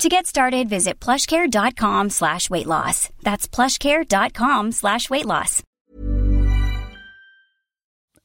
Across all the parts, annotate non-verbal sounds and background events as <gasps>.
To get started, visit plushcare.com slash weight loss. That's plushcare.com slash weight loss.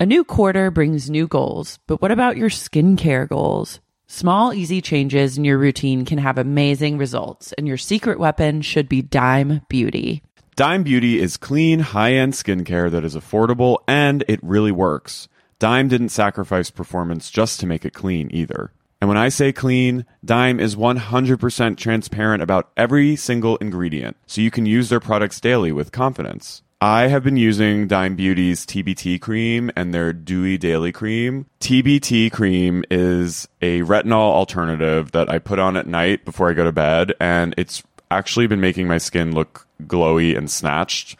A new quarter brings new goals, but what about your skincare goals? Small, easy changes in your routine can have amazing results, and your secret weapon should be Dime Beauty. Dime Beauty is clean, high end skincare that is affordable and it really works. Dime didn't sacrifice performance just to make it clean either. And when I say clean, Dime is 100% transparent about every single ingredient, so you can use their products daily with confidence. I have been using Dime Beauty's TBT cream and their Dewy Daily Cream. TBT cream is a retinol alternative that I put on at night before I go to bed, and it's actually been making my skin look glowy and snatched,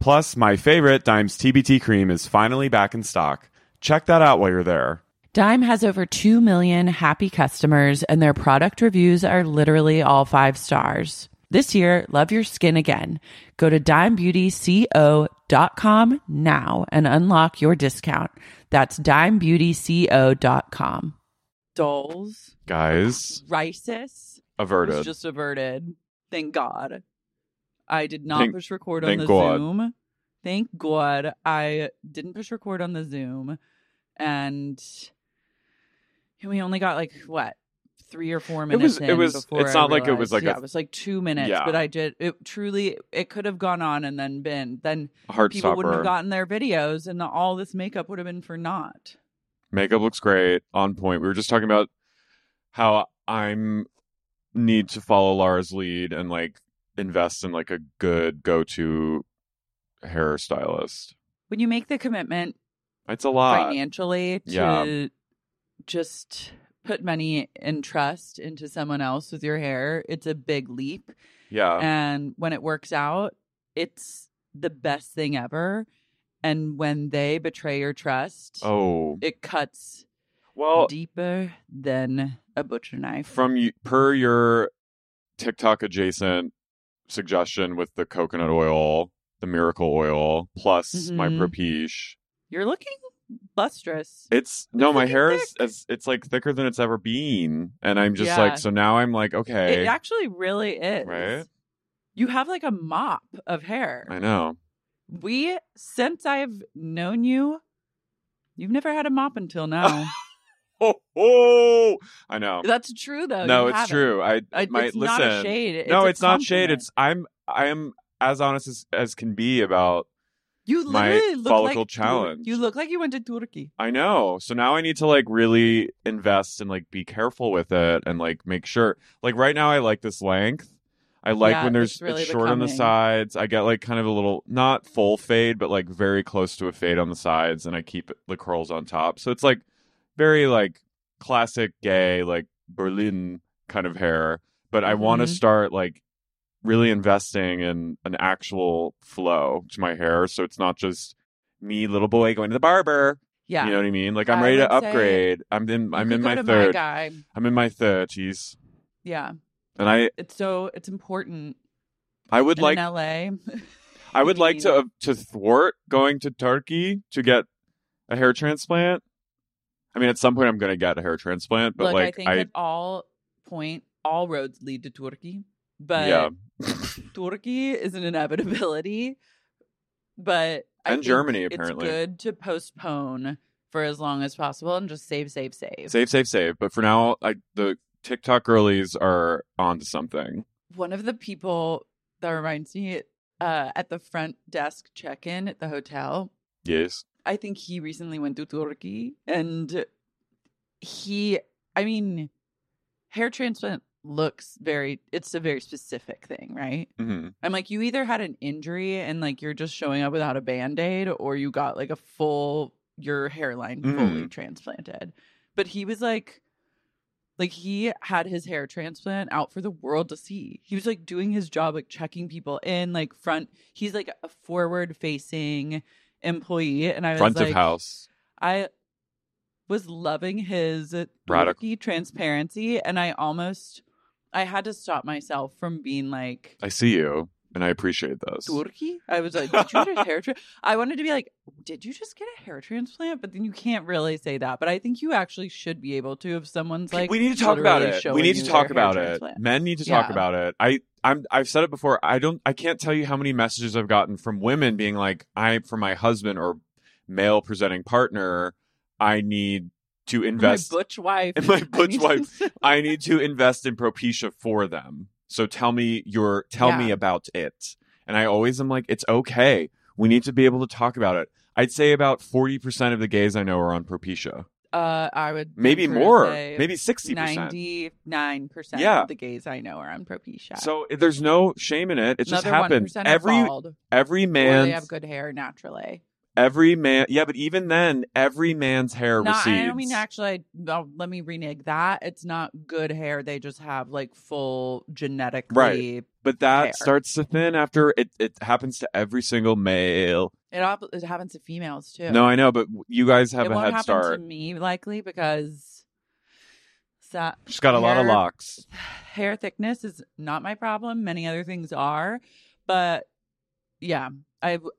Plus, my favorite, Dime's TBT cream, is finally back in stock. Check that out while you're there. Dime has over 2 million happy customers, and their product reviews are literally all five stars. This year, love your skin again. Go to dimebeautyco.com now and unlock your discount. That's dimebeautyco.com. Dolls, Guys, crisis averted. was just averted. Thank God. I did not Thank- push record on the God. Zoom. Thank God I didn't push record on the Zoom. And we only got like what? Three or four minutes. It was- it was- before it's I not like it was realized- like a- it was like two minutes, Yeah. but I did it truly it could have gone on and then been then Heart people wouldn't have gotten their videos and all this makeup would have been for naught. Makeup looks great, on point. We were just talking about how I'm need to follow Lara's lead and like invest in like a good go-to hairstylist. When you make the commitment It's a lot. financially to Yeah. just put money and trust into someone else with your hair, it's a big leap. Yeah. And when it works out, it's the best thing ever. And when they betray your trust, oh. it cuts Well, deeper than a butcher knife. from you per your TikTok adjacent suggestion with the coconut oil, the miracle oil, plus my Mhm. Propecia. You're looking lustrous. It's no, my hair is, thick. is it's like thicker than it's ever been, and I'm just Yeah. like, so now I'm like, okay, It actually really is. Right? You have like a mop of hair. I know. We, since I've known you, you've never had a mop until now. <laughs> Oh, <laughs> oh, I know. That's true, though. no, You it's haven't. true. I, I- it's listen. not a shade. no, a it's not shade. It's I'm I am as honest as, as can be about. you my literally follicle like, challenge. You look like you went to Turkey. I know. So now I need to like really invest and like be careful with it and like make sure. Like right now, I like this length. I like Yeah, when there's it's really it's short on the sides. I get like kind of a little not full fade, but like very close to a fade on the sides, and I keep the curls on top. So it's like very like classic gay, like Berlin kind of hair. But I want to Mhm. start like really investing in an actual flow to my hair, so it's not just me, little boy, going to the barber. Yeah. You know what I mean? Like I'm I ready to upgrade. I'm in. I'm in my third. guy. I'm in my thirties, Yeah. and I It's so it's important. I would in like LA. I <laughs> would like to uh, to thwart going to Turkey to get a hair transplant. I mean, at some point, I'm going to get a hair transplant, but Look, like I think I, at all point all roads lead to Turkey. But yeah, Turkey is an inevitability. But I And think Germany, apparently. It's good to postpone for as long as possible and just save, save, save. save, save, save. But for now, I the TikTok girlies are onto something. One of the people that reminds me uh, at the front desk check in at the hotel, Yes, I think he recently went to Turkey and he, I mean, hair transplant looks very, it's a very specific thing, right? hmm I'm like, you either had an injury and like you're just showing up without a band aid or you got like a full, your hairline fully Mhm. transplanted. But he was like, like he had his hair transplant out for the world to see. He was like doing his job, like checking people in, like front. He's like a forward facing employee. And I was front like, of house. I was loving his Radical. transparency, and I almost I had to stop myself from being like I see you, and I appreciate this. dorky. I was like, did you get a <laughs> hair tra-? I wanted to be like, did you just get a hair transplant? But then you can't really say that. But I think you actually should be able to if someone's like, we need to talk about it. We need to talk about it. transplant. Men need to talk Yeah. about it. I I'm I've said it before. I don't I can't tell you how many messages I've gotten from women being like, I for my husband or male presenting partner, I need to invest My butch wife. <laughs> My <laughs> butch wife. to- <laughs> I need to invest in Propecia for them. So tell me your tell me about it. And I always am like, it's okay. We need to be able to talk about it. I'd say about forty percent of the gays I know are on Propecia. Uh, I would Maybe more. Maybe sixty percent. Ninety nine percent Yeah. of the gays I know are on Propecia. So there's no shame in it. It just Another happens. 1% are Every bald, every or they man have good hair naturally. Every man yeah, but even then, every man's hair Not, recedes. I don't mean actually. Well, oh, let me renege that. It's not good hair. They just have like full genetically. Right, but that hair. starts to thin after it, it happens to every single male. It, op- it happens to females too. No, I know, but you guys have it a won't head happen start. to me likely because that She's got a lot of locks. hair thickness is not my problem. Many other things are, but yeah, I w-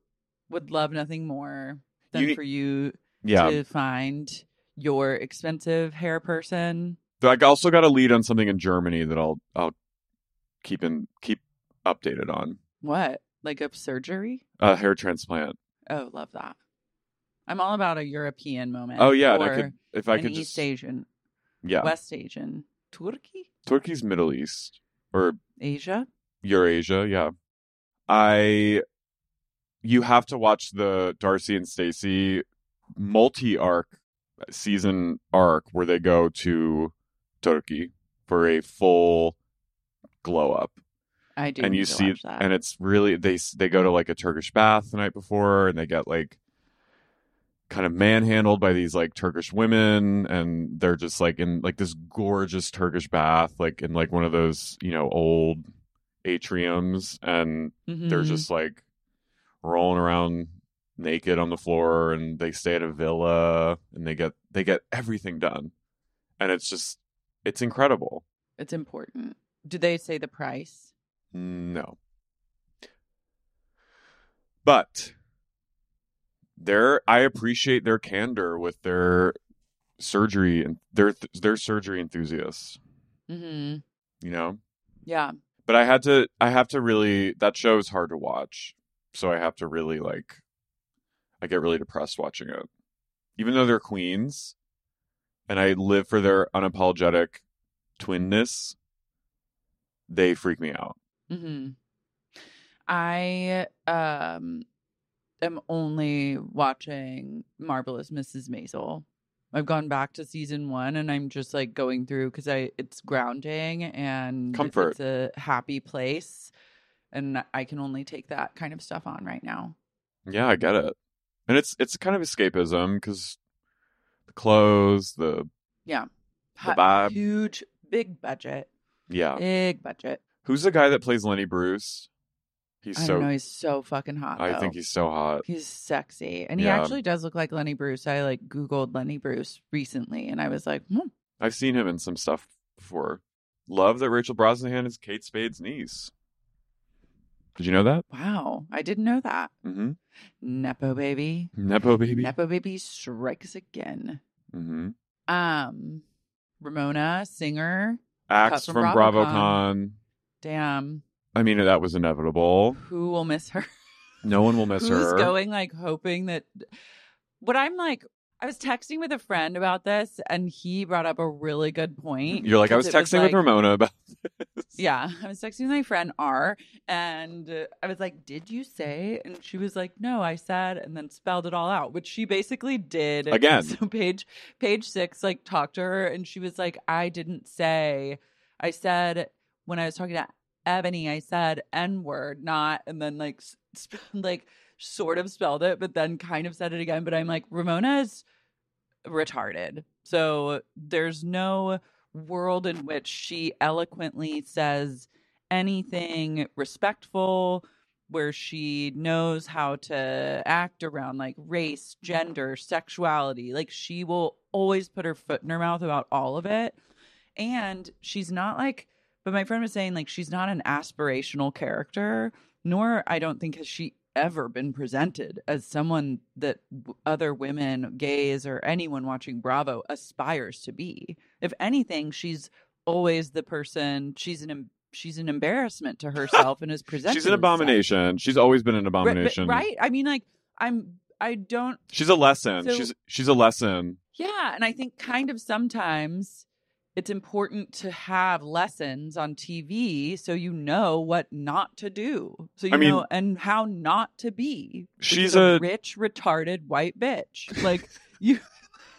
would love nothing more than You for you Yeah. to find your expensive hair person. I also got a lead on something in Germany that I'll I'll keep in keep updated on. What? Like a surgery? A hair transplant. Oh, love that. I'm all about a European moment. Oh yeah, and I or could if I an could East just Asian, yeah. West Asian, Turkey, Turkey's Middle East or Asia. Eurasia, yeah. I you have to watch the Darcy and Stacy multi arc season arc where they go to Turkey for a full glow up. I do. and you see that. and it's really they they go to like a Turkish bath the night before and they get like kind of manhandled by these like Turkish women and they're just like in like this gorgeous Turkish bath like in like one of those you know old atriums and they're Mhm. just like rolling around naked on the floor and they stay at a villa and they get they get everything done and it's just it's incredible it's important. Do they say the price? No. But their I appreciate their candor with their surgery and their their surgery enthusiasts, Mm-hmm. you know? Yeah. But I had to I have to really that show is hard to watch. So I have to really like I get really depressed watching it. Even though they're queens and I live for their unapologetic twinness, they freak me out. Mm-hmm. I um am only watching Marvelous Mrs. Maisel I've gone back to season one and I'm just like going through because I it's grounding and Comfort. It's a happy place, and I can only take that kind of stuff on right now. Yeah, I get it. And it's it's kind of escapism because the clothes, the Yeah, The vibe. huge, big budget, yeah. big budget. Who's the guy that plays Lenny Bruce? He's I so. don't know. He's so fucking hot. I think he's so hot. He's sexy, and he actually does look like Lenny Bruce. I like Googled Lenny Bruce recently, and I was like, hmm, I've seen him in some stuff before. Love that Rachel Brosnahan is Kate Spade's niece. Did you know that? "Wow, I didn't know that." Mm-hmm. Nepo baby, Nepo baby. Nepo baby strikes again. mm-hmm. Um, Ramona singer. Axe from from, BravoCon. BravoCon. Damn, I mean, that was inevitable. who will miss her? No one will miss <laughs> Who's her. going like hoping that? What I'm like. I was texting with a friend about this, and he brought up a really good point. You're like, I was texting with like- Ramona about <laughs> this. Yeah, I was texting with my friend R, and I was like, "Did you say?" And she was like, "No, I said," and then spelled it all out, which she basically did Again. <laughs> So page page six like talked to her, and she was like, "I didn't say. I said when I was talking to Ebony, I said N word, not," and then like sp- <laughs> like sort of spelled it, but then kind of said it again. But I'm like, Ramona is retarded, so there's no world in which she eloquently says anything respectful where she knows how to act around like race, gender, sexuality. Like she will always put her foot in her mouth about all of it. And she's not like but my friend was saying like she's not an aspirational character, nor I don't think has she ever been presented as someone that other women, gays, or anyone watching Bravo aspires to be. If anything, she's always the person. She's an she's an embarrassment to herself and is presented. <laughs> She's an abomination. She's always been an Right, abomination. right? I mean, like I'm. I don't. She's a lesson. So- she's she's a lesson. Yeah, and I think kind of sometimes it's important to have lessons on TV so you know what not to do. So you I mean- know and how not to be. She's is a- rich retarded white bitch. Like <laughs> you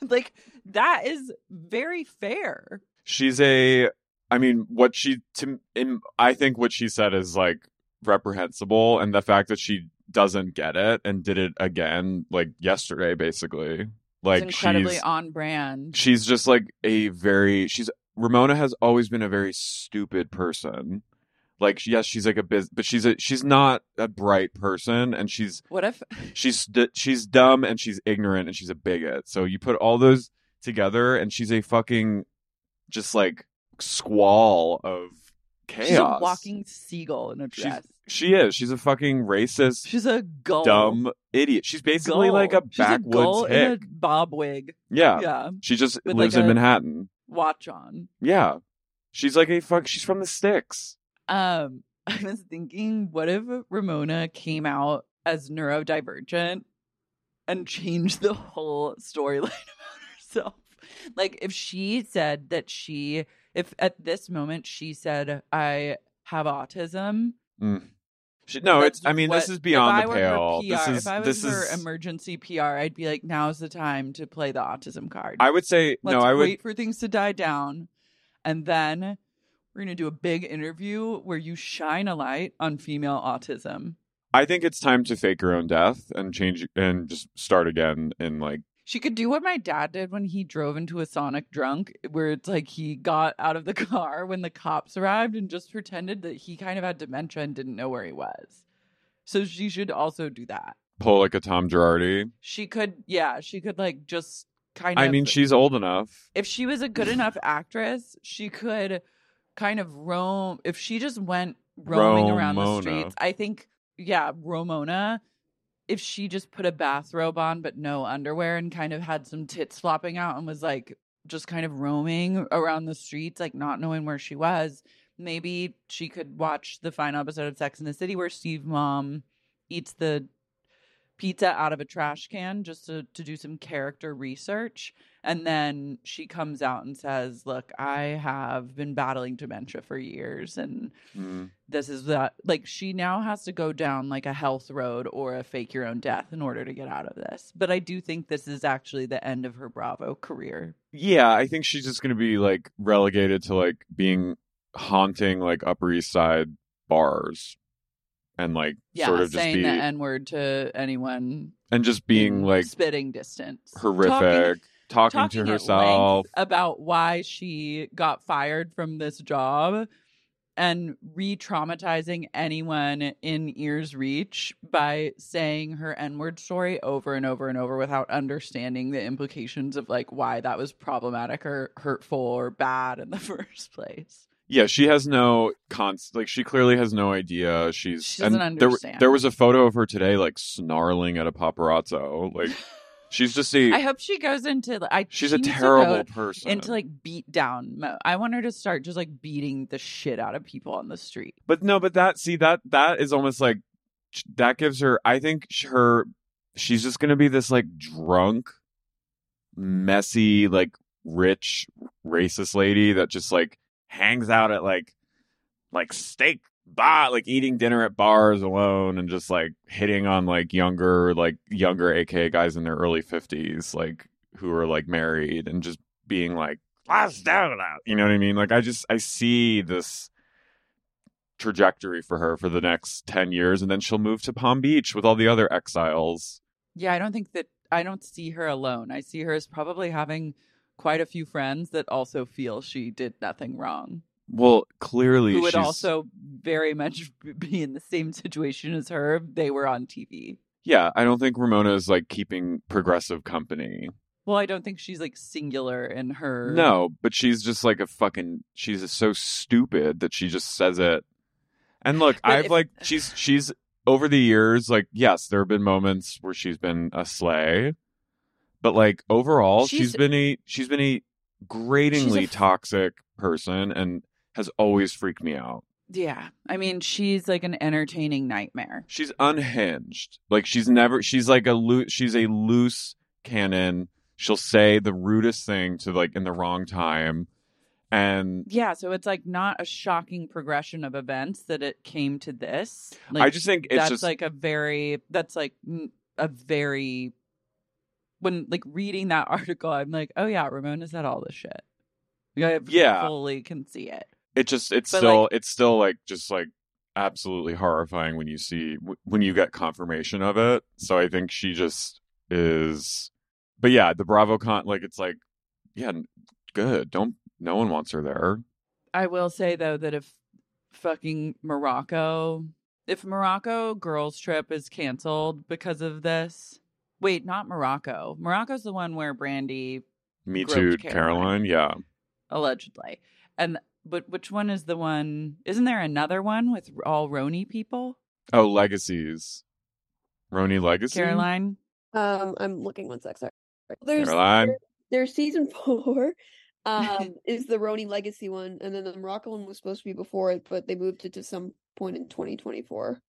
like that is very fair. She's a. I mean, what she to in, I think what she said is like reprehensible, and the fact that she doesn't get it and did it again like yesterday, basically. Like it's incredibly she's on brand. she's just like a very she's Ramona has always been a very stupid person. Like yes, she's like a biz, but she's a she's not a bright person, and she's What if <laughs> she's she's dumb and she's ignorant and she's a bigot. So you put all those together, and she's a fucking just like squall of chaos. she's a walking seagull in a dress? She is. She's a fucking racist, She's a gull. dumb idiot. She's basically Gull. like a She's a gull backwoods in a hick. bob wig. Yeah. Yeah. She just With lives like in a- Manhattan. Watch on. Yeah. She's like a fuck. She's from the sticks. Um, <laughs> I was thinking, what if Ramona came out as neurodivergent and changed the whole storyline <laughs> about herself? Like, if she said that she, if at this moment she said, I have autism. Mm. She, no, that's it's. I mean, this is beyond the pale. PR, this is. if I was this her is. emergency PR, I'd be like, now's the time to play the autism card. I would say Let's no. I would. wait for things to die down, and then we're gonna do a big interview where you shine a light on female autism. I think it's time to fake your own death and change and just start again in like She could do what my dad did when he drove into a Sonic drunk, eh, where it's like he got out of the <laughs> car when the cops arrived and just pretended that he kind of had dementia and didn't know where he was. So she should also do that. pull like a Tom Girardi. She could, yeah, she could like just kind of. I mean, she's old enough. if she was a good <laughs> enough actress, she could kind of roam. If she just went roaming around the streets, I think, yeah, Romona. If she just put a bathrobe on but no underwear and kind of had some tits flopping out and was like just kind of roaming around the streets, like not knowing where she was, maybe she could watch the final episode of Sex in the City where Steve Mom eats the pizza out of a trash can just to, to do some character research. And then she comes out and says, Look, I have been battling dementia for years. And Mm. this is that, like, she now has to go down like a health road or a fake your own death in order to get out of this. But I do think this is actually the end of her Bravo career. Yeah, I think she's just gonna be like relegated to like being haunting like Upper East Side bars and like Yeah, sort of just saying be the N word to anyone and just being like spitting distance. horrific, talking, talking to herself. about why she got fired from this job and re-traumatizing anyone in ears reach by saying her n-word story over and over and over without understanding the implications of like why that was problematic or hurtful or bad in the <laughs> first place Yeah, she has no cons. Like she clearly has no idea. She's She doesn't and there, understand. there was a photo of her today, like snarling at a paparazzo. Like <laughs> she's just a. i hope she goes into I, she's she a terrible person. into like beat down mode. i want her to start just like beating the shit out of people on the street But no, but that see that that is almost like that gives her. I think her she's just gonna be this like drunk, messy, like rich racist lady that just like hangs out at like like steak bar, like eating dinner at bars alone and just like hitting on like younger like younger aka guys in their early fifties like who are like married and just being like do that. You know what I mean? Like I just I see this trajectory for her for the next 10 years and then she'll move to Palm Beach with all the other exiles. Yeah, I don't think that I don't see her alone. I see her as probably having quite a few friends that also feel she did nothing wrong. Well, clearly Who would she's also very much <laughs> be in the same situation as her. if They were on TV. Yeah, I don't think Ramona is like keeping progressive company. Well, I don't think she's like singular in her. No, but she's just like a fucking she's so stupid that she just says it. And look, I've if- like she's she's over the years like yes, there have been moments where she's been a slay. But like overall, She's- she's been a she's been a gratingly a f- toxic person and has always freaked me out. Yeah, I mean, she's like an entertaining nightmare. She's unhinged. Like she's never she's like a loose she's a loose cannon. She'll say the rudest thing to like in the wrong time. And Yeah, so it's like not a shocking progression of events that it came to this. Like, I just think it's that's just like a very that's like a very when like reading that <laughs> article i'm like oh yeah ramona said all this shit. Like, i mm, Yeah. fully can see it. It just it's But, still like- it's still like just like absolutely horrifying when you see when you get confirmation of it. So i think she just is but yeah the bravo con like it's like yeah good. Don't no one wants her there. I will say though that if fucking morocco if morocco girls trip is canceled because of this wait not morocco morocco's the one where Brandi me too Caroline. caroline yeah allegedly and but which one is the one isn't there another one with all RHONY people oh legacies RHONY legacy caroline Um, I'm looking one sec. Sorry. There's caroline there- there's season <laughs> four. <laughs> Um, is the RHONY Legacy one, and then the Morocco one was supposed to be before it, but they moved it to some point in 2024.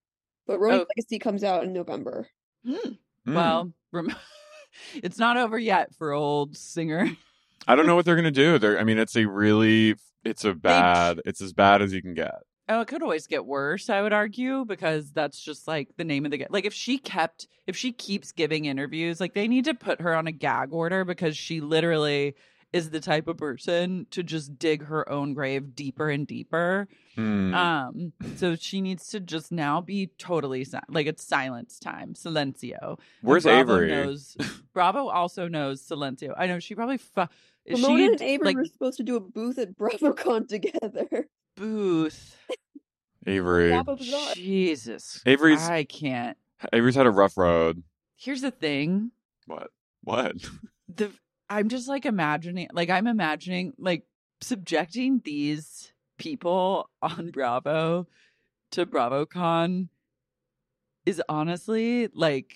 But RHONY Oh. Legacy comes out in November. Hmm. Mm. Well, rem- <laughs> it's not over yet for old singer. <laughs> i don't know what they're gonna do they're i mean it's a really it's a bad it's as bad as you can get Oh, it could always get worse, I would argue, because that's just like the name of the game. Like if she kept, if she keeps giving interviews, like they need to put her on a gag order because she literally is the type of person to just dig her own grave deeper and deeper. Hmm. Um, so she needs to just now be totally si- like it's silence time, silencio. Where's Bravo avery Knows, <laughs> Bravo also knows silencio. I know she probably. Fu- is Ramona she and Avery like were supposed to do a booth at BravoCon <laughs> together. booth? avery Jesus, Avery's- I can't. avery's had a rough road Here's the thing. what what The I'm just like imagining, like I'm imagining, like subjecting these people <laughs> on Bravo to BravoCon is honestly like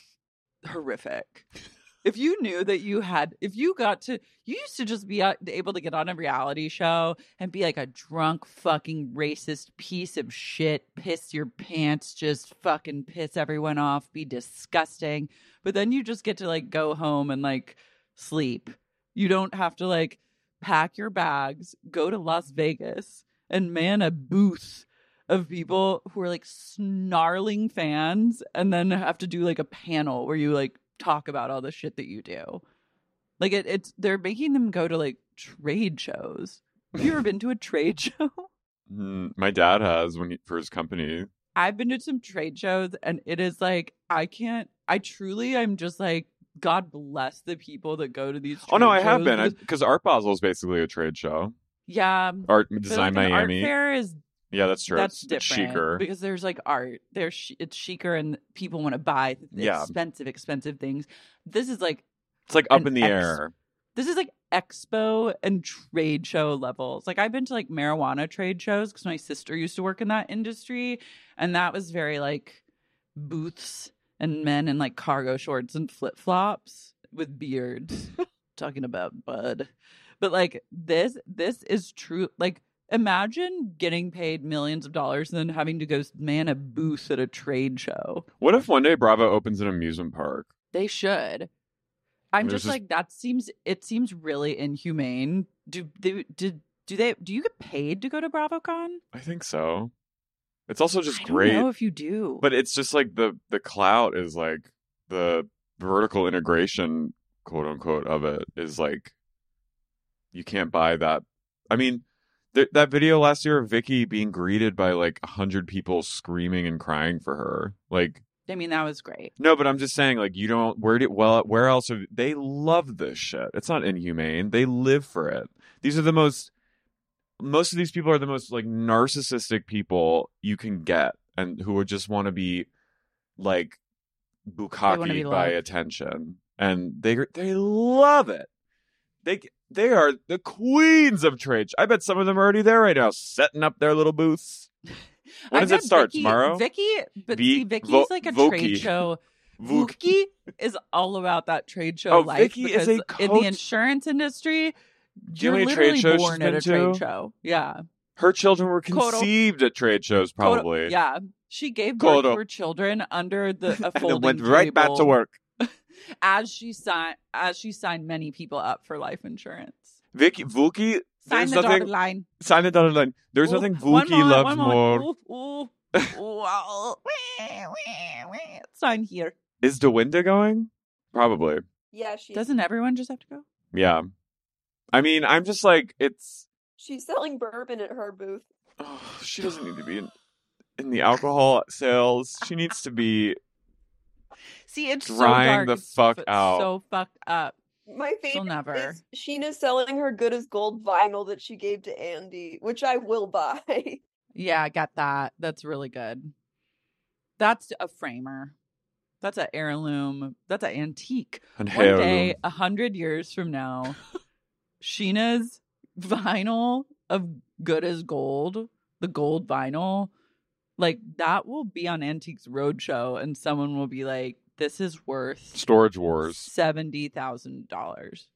horrific. if you knew that you had, if you got to, you used to just be uh, able to get on a reality show and be like a drunk, fucking racist piece of shit, piss your pants, just fucking piss everyone off, be disgusting. But then you just get to like go home and like sleep. You don't have to like pack your bags, go to Las Vegas, and man a booth of people who are like snarling fans and then have to do like a panel where you like talk about all the shit that you do. Like it, it's they're making them go to like trade shows. Have you ever been to a trade <laughs> show? Mm, my dad has when he, for his company. I've been to some trade shows and it is like I can't I truly I'm just like God bless the people that go to these Oh no, I have been because- Art Basel is basically a trade show. yeah, um, Art but, Design like, Miami. Art fair is yeah, that's true. that's it's, different chicer. because there's like art. There's sh- it's chicer and people want to buy Yeah. expensive, expensive things. This is like It's like up in the ex- air. this is like expo and trade show levels. Like I've been to like marijuana trade shows because my sister used to work in that industry, and that was very like booths and men in like cargo shorts and flip flops with beards <laughs> talking about bud. But like this, this is true. Like imagine getting paid millions of dollars and then having to go man a booth at a trade show. What if one day Bravo opens an amusement park? They should. I'm just just- like that seems it seems really inhumane. Do they did do they do you get paid to go to BravoCon? I think so. It's also just great. I know if you do. but it's just like the the clout is like the vertical integration quote unquote of it is like you can't buy that i mean th- that video last year of vicky being greeted by like a hundred people screaming and crying for her like I mean that was great. no but i'm just saying like you don't where did well where else are they love this shit it's not inhumane they live for it these are the most most of these people are the most like narcissistic people you can get and who would just want to be like bukkake be by attention and they they love it they they are the queens of trade i bet some of them are already there right now setting up their little booths <laughs> When does it start? Vicky, Tomorrow? Vicky, but Vi- see, Vicky's vo- like a Voki. trade show. <laughs> Vuk- Vicky is all about that trade show Oh, life. Vicky is because in the insurance industry. Do you know how many trade literally shows she's born at been a trade to? show. Yeah. her children were Kodo- oh conceived at trade shows Kodo- oh, probably yeah. She gave birth Kodo. Oh to her children under <laughs> the a and then folding went right back to work <laughs> as she signed as she signed many people up for life insurance. Vicky Vuki, Sign there's the nothing. dotted line. Sign the dotted line. There's Ooh, nothing one Vuki moment, loves one more. moment. Ooh, ooh. <laughs> Sign here. Is Dorinda going? Probably. Yeah, she Doesn't everyone just have to go? Yeah. I mean, I'm just like it's. she's selling bourbon at her booth. Oh, <sighs> she doesn't need to be in, in the alcohol sales. She needs to be. See, it's so Drying dark. the fuck f- out. So fucked up. My favorite never. is Sheena selling her good as gold vinyl that she gave to Andy, which I will buy. <laughs> Yeah, I got that. That's really good. That's a framer. That's an heirloom. That's an antique. And One day, a hundred years from now, <laughs> Sheena's vinyl of good as gold, the gold vinyl, like that will be on Antiques Roadshow, and someone will be like, "This is worth Storage Wars. seventy thousand dollars."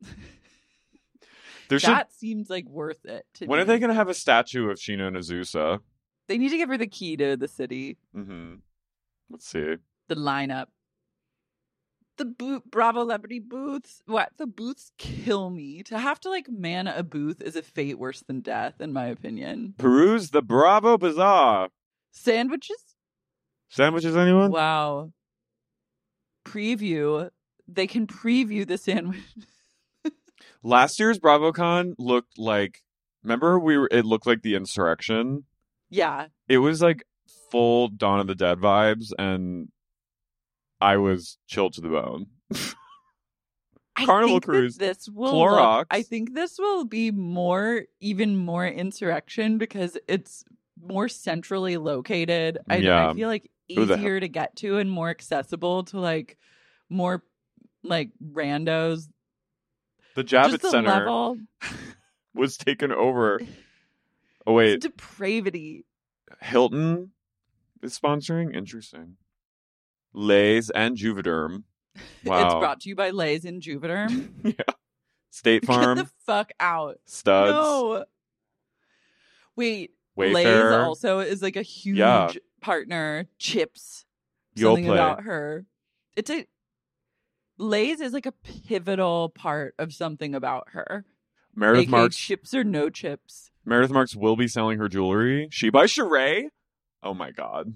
<laughs> There should. That seems like worth it. To When are they going to have a statue of Sheena and Azusa? They need to give her the key to the city, Mm-hmm. Let's see. the lineup. The boot Bravo Celebrity booths. What the booths kill me. To have to like man a booth is a fate worse than death, in my opinion. Peruse the Bravo Bazaar. Sandwiches? Sandwiches, anyone? Wow. Preview. They can preview the sandwich. <laughs> Last year's BravoCon looked like. Remember, we were. It looked like the insurrection. yeah. It was like full Dawn of the Dead vibes, and I was chilled to the bone. I Carnival think Cruise. This will Clorox. look- I think this will be more, even more insurrection because it's more centrally located. I, Yeah. I feel like easier to get to and more accessible to like more like randos. The Javits the Center level <laughs> was taken over. Oh wait, depravity. Hilton is sponsoring. Interesting. Lay's and Juvederm. <laughs> Wow. It's brought to you by Lay's and Juvederm. <laughs> yeah. State Farm, <laughs> Get the fuck out. studs, No. Wait, Lay's also is like a huge Yeah. partner. Chips. You'll Something play. about her. It's a Lay's is like a pivotal part of something about her. Meredith AKA Marks. chips or no chips. Meredith Marks will be selling her jewelry. She by Sheree. Oh my god.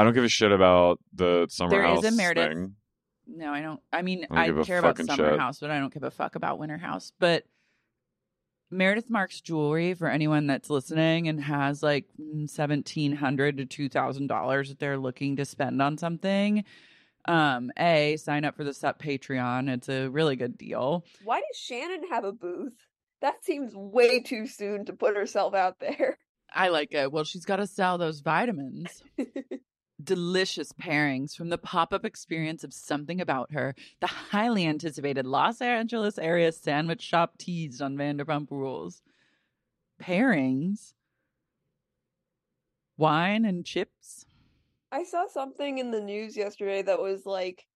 I don't give a shit about the summer There is house a Meredith- thing. No, I don't. I mean, I I, care about Summer shit. House, but I don't give a fuck about Winter House. But Meredith Marks jewelry for anyone that's listening and has like seventeen hundred to two thousand dollars that they're looking to spend on something. Um, a sign up for the Sup Patreon. It's a really good deal. Why does Shannon have a booth? That seems way too soon to put herself out there. I like it. Well, she's got to sell those vitamins. <laughs> Delicious pairings from the pop up experience of Something About Her, the highly anticipated Los Angeles area sandwich shop teased on Vanderpump Rules. Pairings? Wine and chips? I saw something in the news yesterday that was like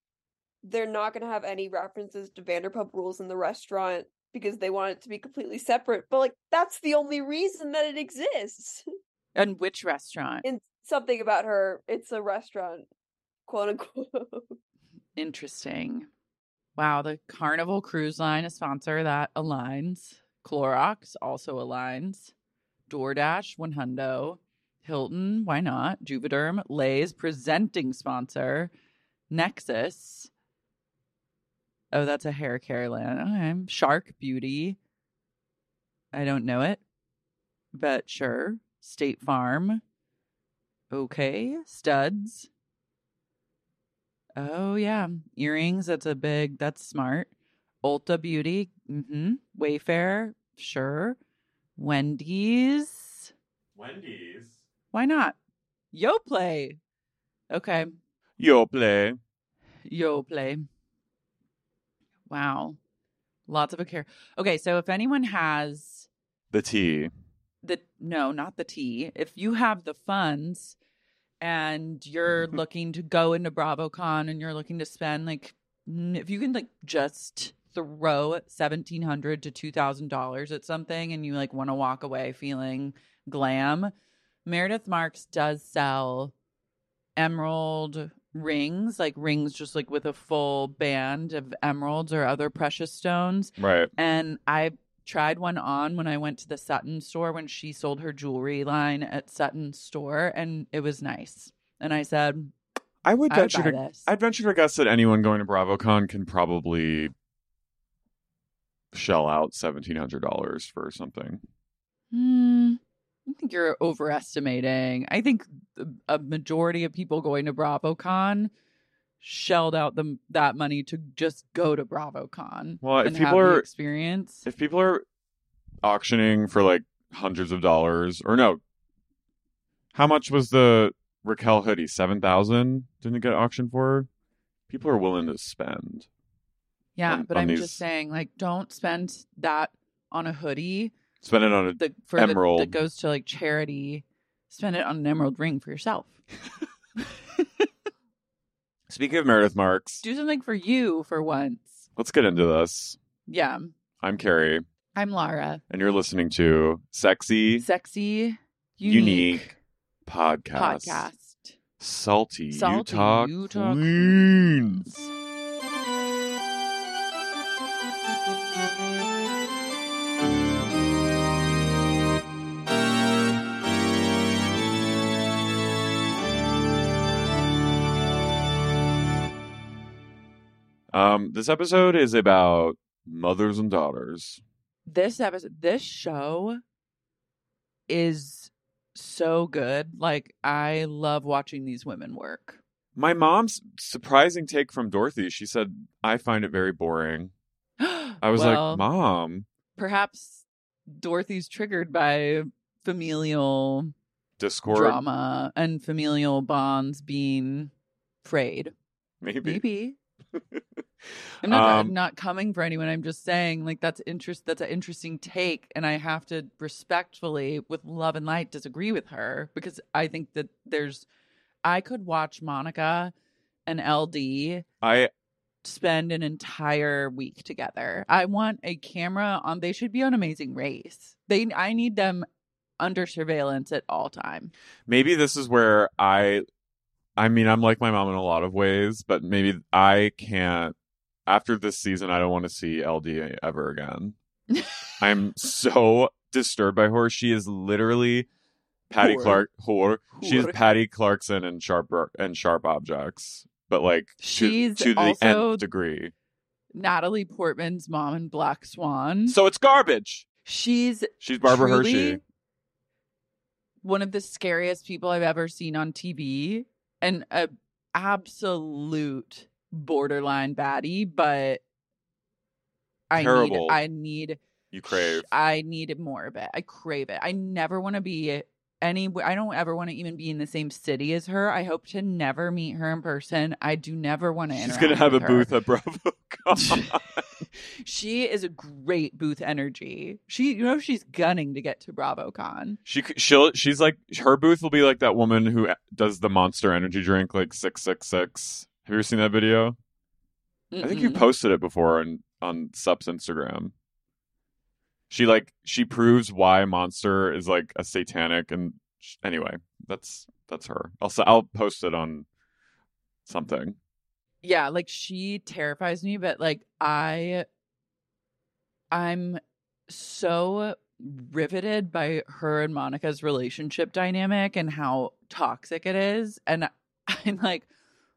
they're not going to have any references to Vanderpump Rules in the restaurant because they want it to be completely separate. But like that's the only reason that it exists. And which restaurant? In something about her, it's a restaurant, quote unquote. Interesting. Wow, the Carnival Cruise Line, a sponsor that aligns. Clorox also aligns. DoorDash, one. Hilton, why not? Juvederm, Lay's presenting sponsor. Nexxus. Oh, that's a hair care line. Okay. Shark Beauty. I don't know it, but sure. State Farm. Okay. Studs. Oh yeah, earrings. That's a big. That's smart. Ulta Beauty. Mm-hmm. Wayfair. Sure. Wendy's. Wendy's. Why not? Yo play. Okay. Yoplait. Yo play. Wow. Lots of a care. Okay, so if anyone has The tea. The no, not the tea. If you have the funds and you're mm-hmm. looking to go into BravoCon and you're looking to spend like if you can like just throw seventeen hundred to two thousand dollars at something and you like want to walk away feeling glam, Meredith Marks does sell emerald rings, like rings just like with a full band of emeralds or other precious stones. Right. And I tried one on when I went to the Sutton store when she sold her jewelry line at Sutton store, and it was nice. And I said, I would I would venture to. I'd venture to guess that anyone going to BravoCon can probably shell out seventeen hundred dollars for something. hmm, I think you're overestimating. I think a majority of people going to BravoCon shelled out the, that money to just go to BravoCon Well, if and people are- experience. If people are auctioning for like hundreds of dollars, or no, how much was the Raquel hoodie? Seven thousand? Didn't it get auctioned for? People are willing to spend. yeah, on- but on I'm these- just saying, like, don't spend that on a hoodie Spend it on a the for the, Emerald. that goes to like charity. Spend it on an emerald ring for yourself. <laughs> Speaking of Meredith Marks, Do something for you for once. let's get into this. Yeah, I'm Carey, I'm Lara. and you're listening to Sexy Sexy, Unique, Podcast. podcast. Salty, Salty Utah, Utah Queens. Um, this episode is about mothers and daughters. This episode, this show is so good. Like I love watching these women work. My mom's surprising take from Dorothy. She said, "I find it very boring." <gasps> I was Well, like, "Mom, perhaps Dorothy's triggered by familial Discord, drama and familial bonds being frayed. maybe." Maybe. I'm not Um, I'm not coming for anyone. I'm just saying like that's interest that's an interesting take and I have to respectfully with love and light disagree with her because I think that there's I could watch Monica and LD I spend an entire week together. I want a camera on they should be on Amazing Race. They I need them under surveillance at all time. maybe this is where I I mean I'm like my mom in a lot of ways, but maybe I can't after this season I don't want to see LD ever again. I'm <laughs> so disturbed by her. She is literally Patty Whore. Clark whore. She is Patty Clarkson and sharp and sharp objects. But like She's to, the also- nth degree. Natalie Portman's mom in Black Swan. So it's garbage. She's She's Barbara Hershey. One of the scariest people I've ever seen on TV and a absolute borderline baddie, but I Terrible. need I need You crave. I need more of it. I crave it. I never want to be any I don't ever want to even be in the same city as her. I hope to never meet her in person. I do never want to She's gonna have a her. booth at BravoCon. <laughs> <laughs> she is a great booth energy. She, you know, she's gunning to get to BravoCon. She she'll she's like her booth will be like that woman who eh, does the Monster Energy drink like six six six. Have you ever seen that video? I think you posted it before on on Sup's Instagram. She like she proves why Monster is like a satanic and anyway, that's that's her. I'll i'll post it on something. yeah, like she terrifies me, but like I, I'm so riveted by her and Monica's relationship dynamic and how toxic it is, and <laughs> I'm like.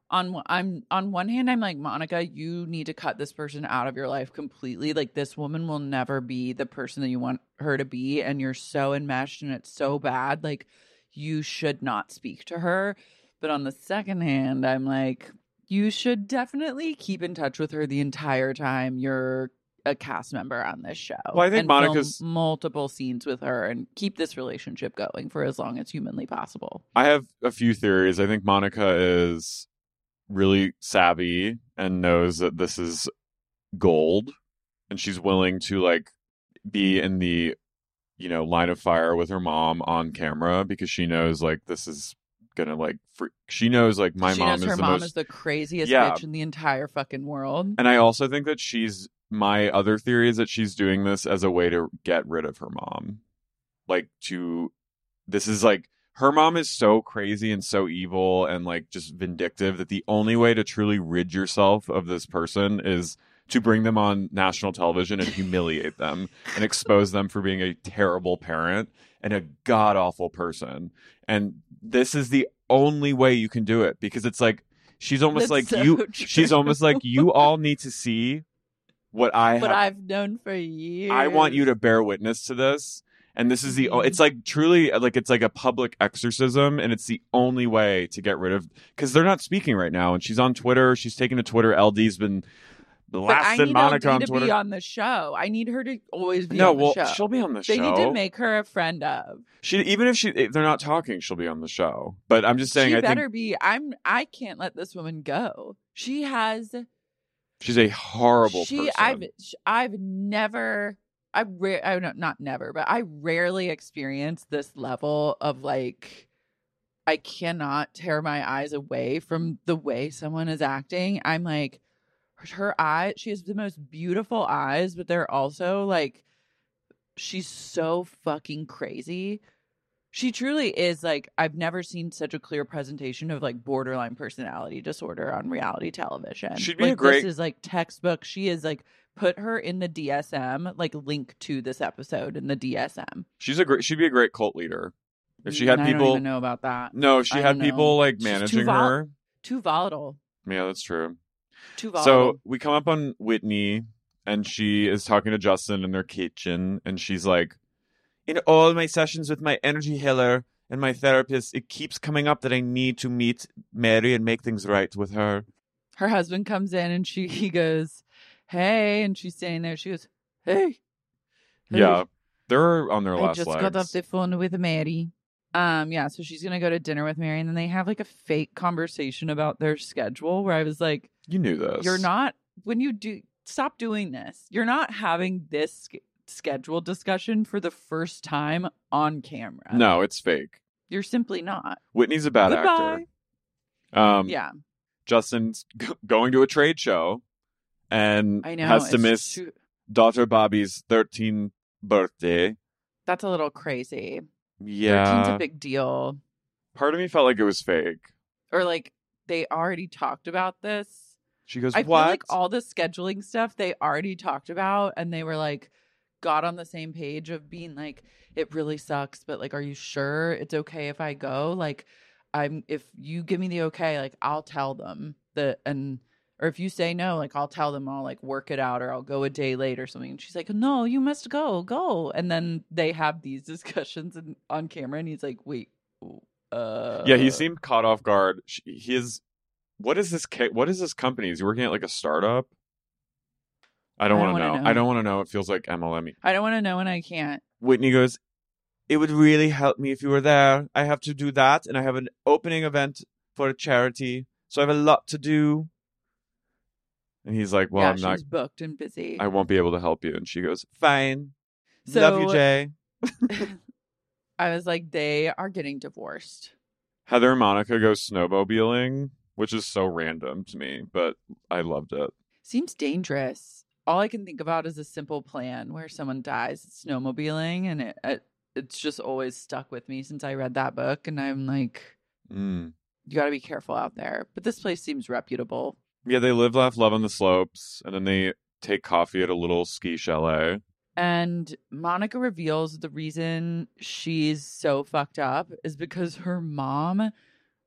On one- I'm on one hand, I'm like Monica, you need to cut this person out of your life completely. Like this woman will never be the person that you want her to be, and you're so enmeshed, and it's so bad. Like you should not speak to her. But on the second hand, I'm like, you should definitely keep in touch with her the entire time you're a cast member on this show. Well, I think and Monica's- multiple scenes with her and keep this relationship going for as long as humanly possible. I have a few theories. I think Monica is really savvy and knows that this is gold and she's willing to like be in the you know line of fire with her mom on camera because she knows like this is gonna like fr- she knows like my she mom knows is her the mom most is the craziest Yeah. bitch in the entire fucking world. and I also think that she's my other theory is that she's doing this as a way to get rid of her mom. Like to this is like her mom is so crazy and so evil and like just vindictive that the only way to truly rid yourself of this person is to bring them on national television and humiliate them and expose them for being a terrible parent and a god awful person. And this is the only way you can do it because it's like she's almost That's like so you true. she's almost like you <laughs> all need to see what I have I've known for years. I want you to bear witness to this. And this is the Mhm. it's like truly like it's like a public exorcism and it's the only way to get rid of cuz they're not speaking right now and she's on Twitter, she's taken to Twitter. LD's been blasting Monica LD on to Twitter. be on the show. I need her to always be no, on the well, show. she'll be on the they show. They need to make her a friend of. she even if she if they're not talking, she'll be on the show. But I'm just saying she I better think be. I'm. I can't let this woman go. She has. she's a horrible she. person. I've. I've never. I rare. I don't not never, but I rarely experience this level of like. I cannot tear my eyes away from the way someone is acting. I'm like, her eyes. She has the most beautiful eyes, but they're also like, she's so fucking crazy. She truly is like I've never seen such a clear presentation of like borderline personality disorder on reality television. She'd be like, great- This is like textbook. She is like put her in the DSM. Like link to this episode in the DSM. she's a great she'd be a great cult leader. If she had Mm, I people don't even know about that. No, if she I had don't know. people like She's too managing vol- her. Too volatile. Yeah, that's true. Too volatile. So we come up on Whitney, and she is talking to Justin in their kitchen, and she's like, "In all my sessions with my energy healer and my therapist, it keeps coming up that I need to meet Mary and make things right with her." her husband comes in and she he goes, "Hey," and she's standing there. She goes, "Hey." Hey. Yeah, they're on their I last just legs. got off the phone with Mary. Um, yeah, so she's gonna go to dinner with Mary, and then they have like a fake conversation about their schedule. Where I was like, you knew this. "You're not when you do stop doing this. You're not having this sch- schedule discussion for the first time on camera. No, it's fake. you're simply not. Whitney's a bad Goodbye. actor. Um, Yeah, Justin's g- going to a trade show and I know. has to miss too- daughter Bobby's 13th birthday. that's a little crazy. 13's Yeah. a big deal. Part of me felt like it was fake. Or like they already talked about this. She goes, I feel like all the scheduling stuff they already talked about and they were like got on the same page of being like it really sucks but like are you sure it's okay if I go like I'm if you give me the okay like I'll tell them that and or if you say no like I'll tell them I'll like work it out or I'll go a day late or something and she's like no you must go go and then they have these <laughs> discussions and on camera and he's like wait uh yeah, he seemed caught off guard. She, his what is this? What is this company? Is he working at like a startup? I don't want don't to know. know. I don't want to know. It feels like MLM. I don't want to know and I can't Whitney goes, It would really help me if you were there. I have to do that, and I have an opening event for a charity, so I have a lot to do. And he's like, Well, yeah I'm not, she's booked and busy I won't be able to help you. And she goes, Fine. So- Love you, Jay. <laughs> I was like, they are getting divorced. Heather and Monica go snowmobiling, which is so random to me, but I loved it. Seems dangerous. All I can think about is a simple plan where someone dies snowmobiling, and it, it it's just always stuck with me since I read that book. And I'm like, Mm. you got to be careful out there. But this place seems reputable. Yeah, they live, laugh, love on the slopes, and then they take coffee at a little ski chalet. And Monica reveals the reason she's so fucked up is because her mom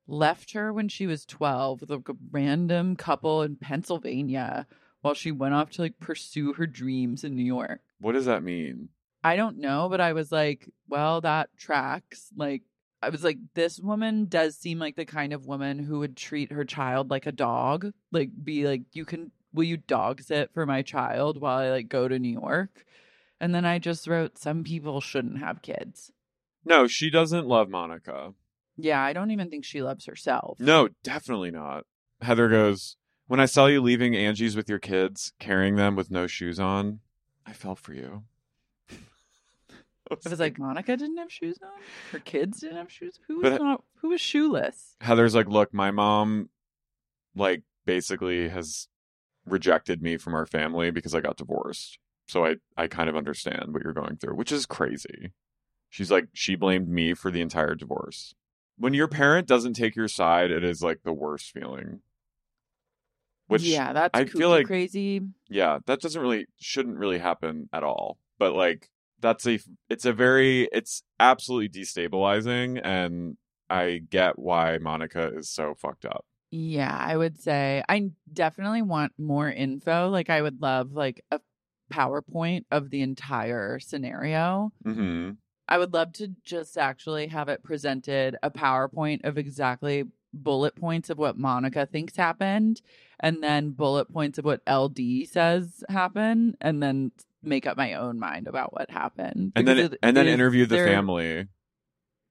left her when she was 12 with a random couple in Pennsylvania while she went off to like pursue her dreams in New York. What does that mean? I don't know, but I was like, well, that tracks. Like, I was like, this woman does seem like the kind of woman who would treat her child like a dog. Like, be like, you can, will you dog sit for my child while I like go to New York? And then I just wrote, some people shouldn't have kids. No, she doesn't love Monica. Yeah, I don't even think she loves herself. No, definitely not. Heather goes, When I saw you leaving Angie's with your kids, carrying them with no shoes on, I felt for you. I was <laughs> like, Monica didn't have shoes on. Her kids didn't have shoes. Who But- was not? Who was shoeless? Heather's like, Look, my mom, like, basically has rejected me from our family because I got divorced. So I, I kind of understand what you're going through, which is crazy. She's like, she blamed me for the entire divorce. When your parent doesn't take your side, it is like the worst feeling. Which yeah, that's I kooky feel like- crazy. yeah that doesn't really shouldn't really happen at all but like that's a it's a very it's absolutely destabilizing and i get why monica is so fucked up Yeah, I would say I definitely want more info. Like I would love like a PowerPoint of the entire scenario. mm-hmm. I would love to just actually have it presented a PowerPoint of exactly bullet points of what Monica thinks happened and then bullet points of what LD says happened and then make up my own mind about what happened. and then it and then interview the family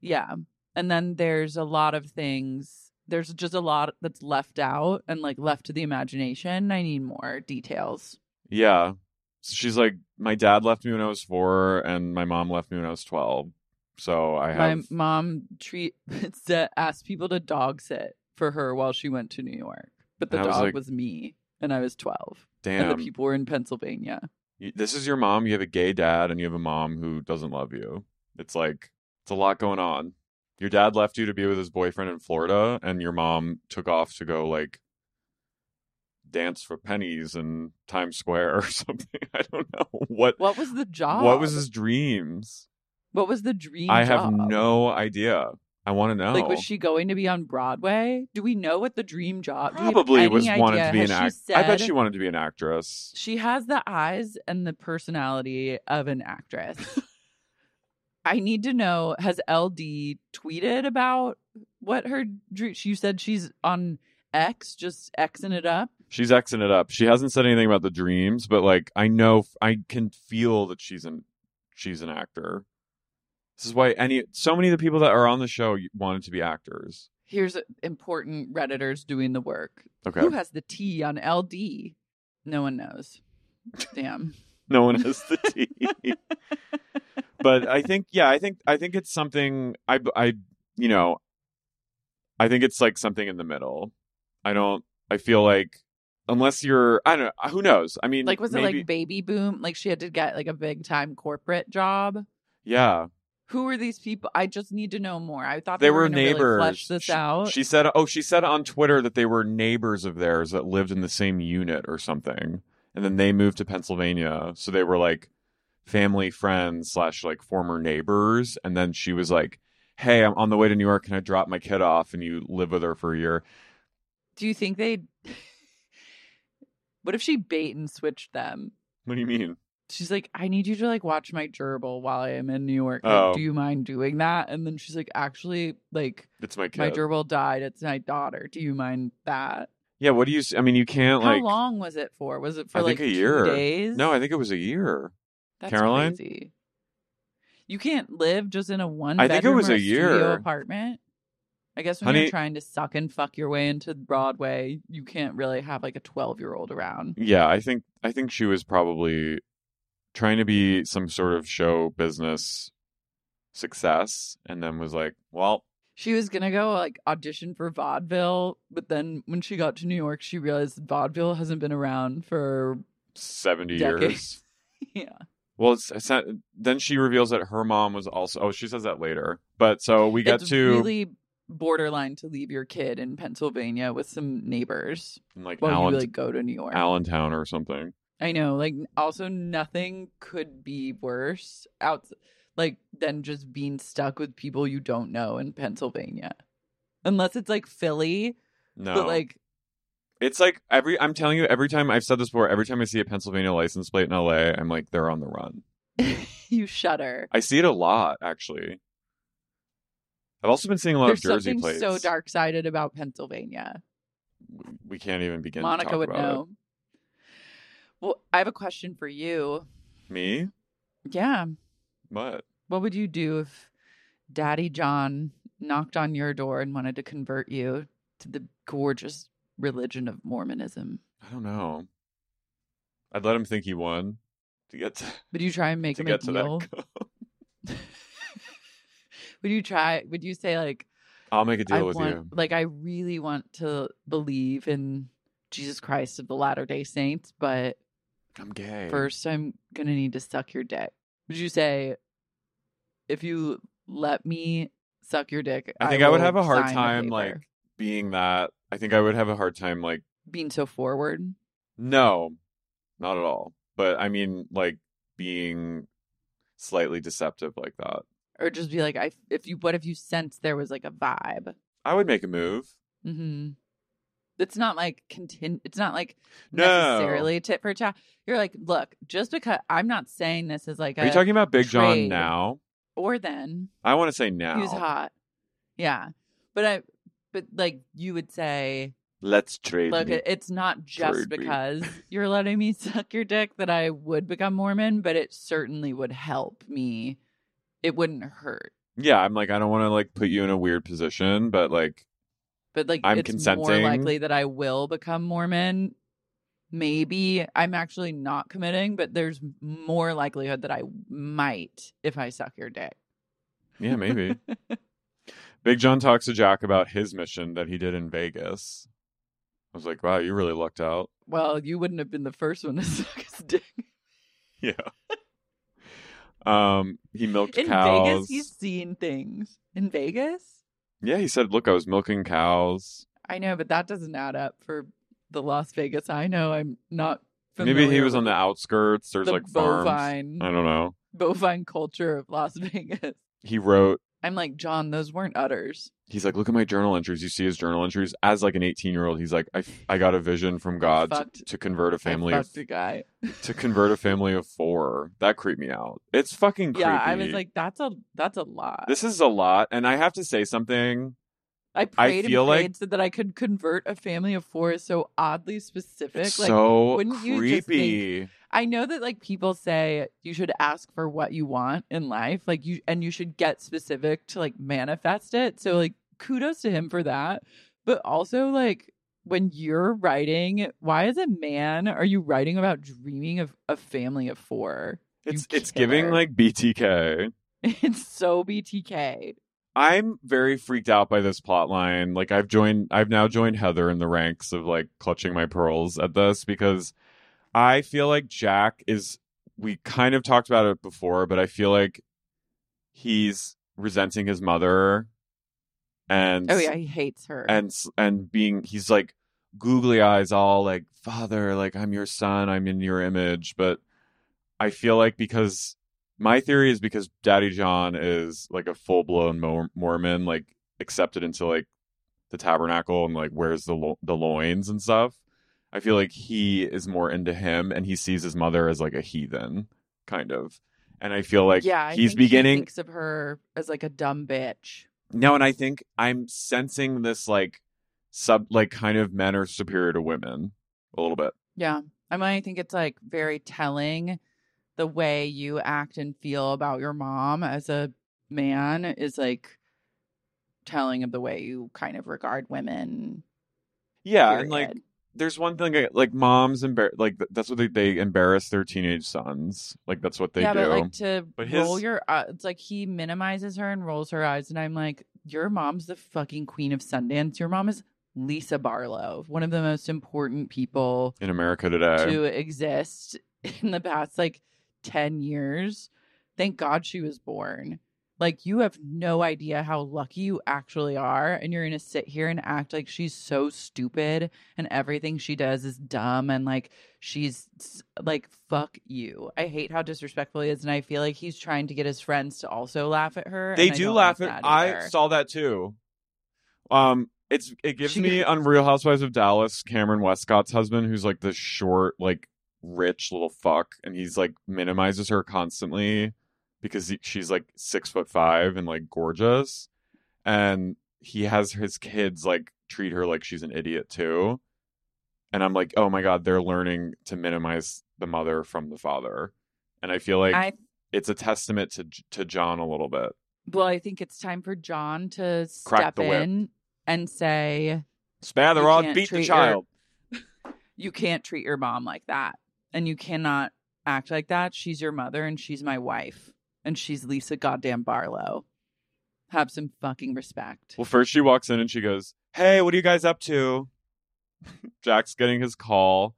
Yeah. And then there's a lot of things. There's just a lot that's left out and like left to the imagination. I need more details. yeah so she's like my dad left me when i was four and my mom left me when i was 12 so i My mom treat <laughs> asked people to dog sit for her while she went to New York, but the was dog like, was me, and I was twelve, damn and the people were in Pennsylvania. This is your mom you have a gay dad and you have a mom who doesn't love you. It's like it's a lot going on. Your dad left you to be with his boyfriend in florida and your mom took off to go like dance for pennies in times square <laughs> or something. I don't know <laughs> what What was the job? what was his dreams? What was the dream? i have no idea i want to know Like, was she going to be on Broadway? Do we know what the dream job? do we have probably was wanted to be an Has she act i bet she wanted to be an actress She has the eyes and the personality of an actress. <laughs> I need to know has LD tweeted about what her dream? You said she's on X, just Xing it up. She's Xing it up. She hasn't said anything about the dreams, but like I know, I can feel that she's an she's an actor. This is why any so many of the people that are on the show wanted to be actors. Here's important redditors doing the work. Okay, Who has the T on LD? No one knows. Damn. <laughs> no one has the T. <laughs> but I think, yeah, I think I think it's something. I I you know, I think it's like something in the middle. I don't. I feel like unless you're, I don't know, who knows? I mean, Like was it like baby boom? Like she had to get like a big time corporate job. yeah, Who are these people? I just need to know more. I thought they they, were really neighbors. flesh this she, out. she said, oh, she said on Twitter that they were neighbors of theirs that lived in the same unit or something, and then they moved to Pennsylvania, so they were like family friends slash like former neighbors, and then she was like. Hey, I'm on the way to New York. Can I drop my kid off and you live with her for a year? Do you think they? <laughs> what if she bait and switched them? What do you mean? She's like, I need you to like watch my gerbil while I am in New York. Like, Oh. Do you mind doing that? And then she's like, actually, like It's my kid. my gerbil died. It's my daughter. Do you mind that? Yeah, what do you? I mean, you can't like How like. long was it for? Was it for I like think a year. days? No, I think it was a year. That's Caroline? crazy. You can't live just in a one. I think it was a year. apartment. I guess when Honey- you're trying to suck and fuck your way into Broadway, you can't really have like a 12 year old around. Yeah, I think I think she was probably trying to be some sort of show business success, and then was like, "Well, She was gonna go like audition for vaudeville, but then when she got to New York, she realized vaudeville hasn't been around for seventy years." <laughs> yeah. Well, it's, it's not, then she reveals that her mom was also. Oh, she says that later. But so we get it's to really borderline to leave your kid in Pennsylvania with some neighbors like while Allen, you like go to New York. Allentown or something. I know, like also nothing could be worse out like than just being stuck with people you don't know in Pennsylvania. Unless it's like Philly, No, but like It's like every I'm telling you, every time I've said this before, every time I see a Pennsylvania license plate in LA, I'm like, they're on the run. <laughs> you shudder. I see it a lot, actually. I've also been seeing a lot There's of Jersey something plates. so dark sided about Pennsylvania. We can't even begin. to Monica talk would about know. Well, I have a question for you. Me? Yeah. What? What would you do if Daddy John knocked on your door and wanted to convert you to the gorgeous religion of Mormonism? I don't know. I'd let him think he won to get to, Would you try and make to him get a to deal? that. <laughs> would you try? Would you say like I'll make a deal I with want, you. like I really want to believe in Jesus Christ of the Latter Day Saints, but I'm gay. first I'm gonna need to suck your dick. Would you say if you let me suck your dick? I think I, would have a hard time paper? like being that. I think I would have a hard time like being so forward. no, not at all. But I mean like being slightly deceptive like that. or just be like, I if you what if you sense there was like a vibe? I would make a move. Mm-hmm. It's not like contin- It's not like No. necessarily tit for tat. You're like, look, just because I'm not saying this is like Are you talking about Big John now? or then I want to say now. was hot, yeah. But I, but like you would say, Let's trade. look, me. it's not just Trade me. because you're letting me <laughs> suck your dick that I would become Mormon, but it certainly would help me. It wouldn't hurt. yeah, I'm like I don't want to like put you in a weird position, but like but like I'm it's more likely that I will become Mormon. Maybe I'm actually not committing, but there's more likelihood that I might if I suck your dick. yeah, maybe. <laughs> Big John talks to Jack about his mission that he did in Vegas. I was like, wow, you really lucked out. Well, you wouldn't have been the first one to <laughs> suck his dick. Yeah. um, he milked In cows. Vegas, he's seen things. In Vegas? Yeah, he said, "Look, I was milking cows." I know, but that doesn't add up for the Las Vegas. I know I'm not Maybe he was on the outskirts. There's the like farms. bovine I don't know. bovine culture of Las <laughs> Vegas. He wrote. I'm like, John, those weren't udders. He's like, look at my journal entries. You see his journal entries as like an 18 year old. He's like, I, I got a vision from God to, to convert a family I of a guy. <laughs> to convert a family of four. That creeped me out. It's fucking creepy. Yeah, I was like, that's a that's a lot. this is a lot, and I have to say something. I prayed feel and like- prayed so that I could convert a family of four is so oddly specific. Like so wouldn't you just creepy. I know that like people say you should ask for what you want in life, like you and you should get specific to like manifest it. So like kudos to him for that. But also like when you're writing, why as a man are you writing about dreaming of a family of four? It's You it's giving like BTK. <laughs> It's so BTK. I'm very freaked out by this plot line. Like I've joined I've now joined Heather in the ranks of like clutching my pearls at this because I feel like Jack is we kind of talked about it before, but I feel like he's resenting his mother and Oh yeah, he hates her. and and being he's like googly eyes all like father like i'm your son i'm in your image but i feel like because my theory is because daddy john is like a full-blown Mor- mormon like accepted into like the tabernacle and like wears the lo- the loins and stuff i feel like he is more into him and he sees his mother as like a heathen kind of and i feel like yeah, I he's think he beginning thinks of her as like a dumb bitch. no, and I think I'm sensing this like sub like kind of men are superior to women a little bit. Yeah. I mean, I think it's like very telling the way you act and feel about your mom as a man is like telling of the way you kind of regard women. Yeah, and like period. There's one thing I- like moms embar- like that's what they they embarrass their teenage sons. Like that's what they yeah, do. but like to But roll your uh, it's like he minimizes her and rolls her eyes, and I'm like, your mom's the fucking queen of Sundance. Your mom is Lisa Barlow, one of the most important people in America today. to exist <laughs> in the past like 10 years. Thank God she was born. Like, you have no idea how lucky you actually are. And you're going to sit here and act like she's so stupid and everything she does is dumb. And like, she's like, fuck you. I hate how disrespectful he is. And I feel like he's trying to get his friends to also laugh at her. they do laugh at I saw that too. Um it's it gives She- me on Real Housewives of Dallas, Kameron Westcott's husband, who's like the short, like rich little fuck, and he's like minimizes her constantly because he, she's like six foot five and like gorgeous, and he has his kids like treat her like she's an idiot too, and I'm like, oh my god, they're learning to minimize the mother from the father, and I feel like I it's a testament to to John a little bit. well, I think it's time for John to Crack step whip. in and say, Spare the You rod, can't beat the treat your- child. <laughs> you can't treat your mom like that and you cannot act like that she's your mother and she's my wife and she's lisa goddamn barlow have some fucking respect Well, first she walks in and she goes, Hey, what are you guys up to? <laughs> Jack's getting his call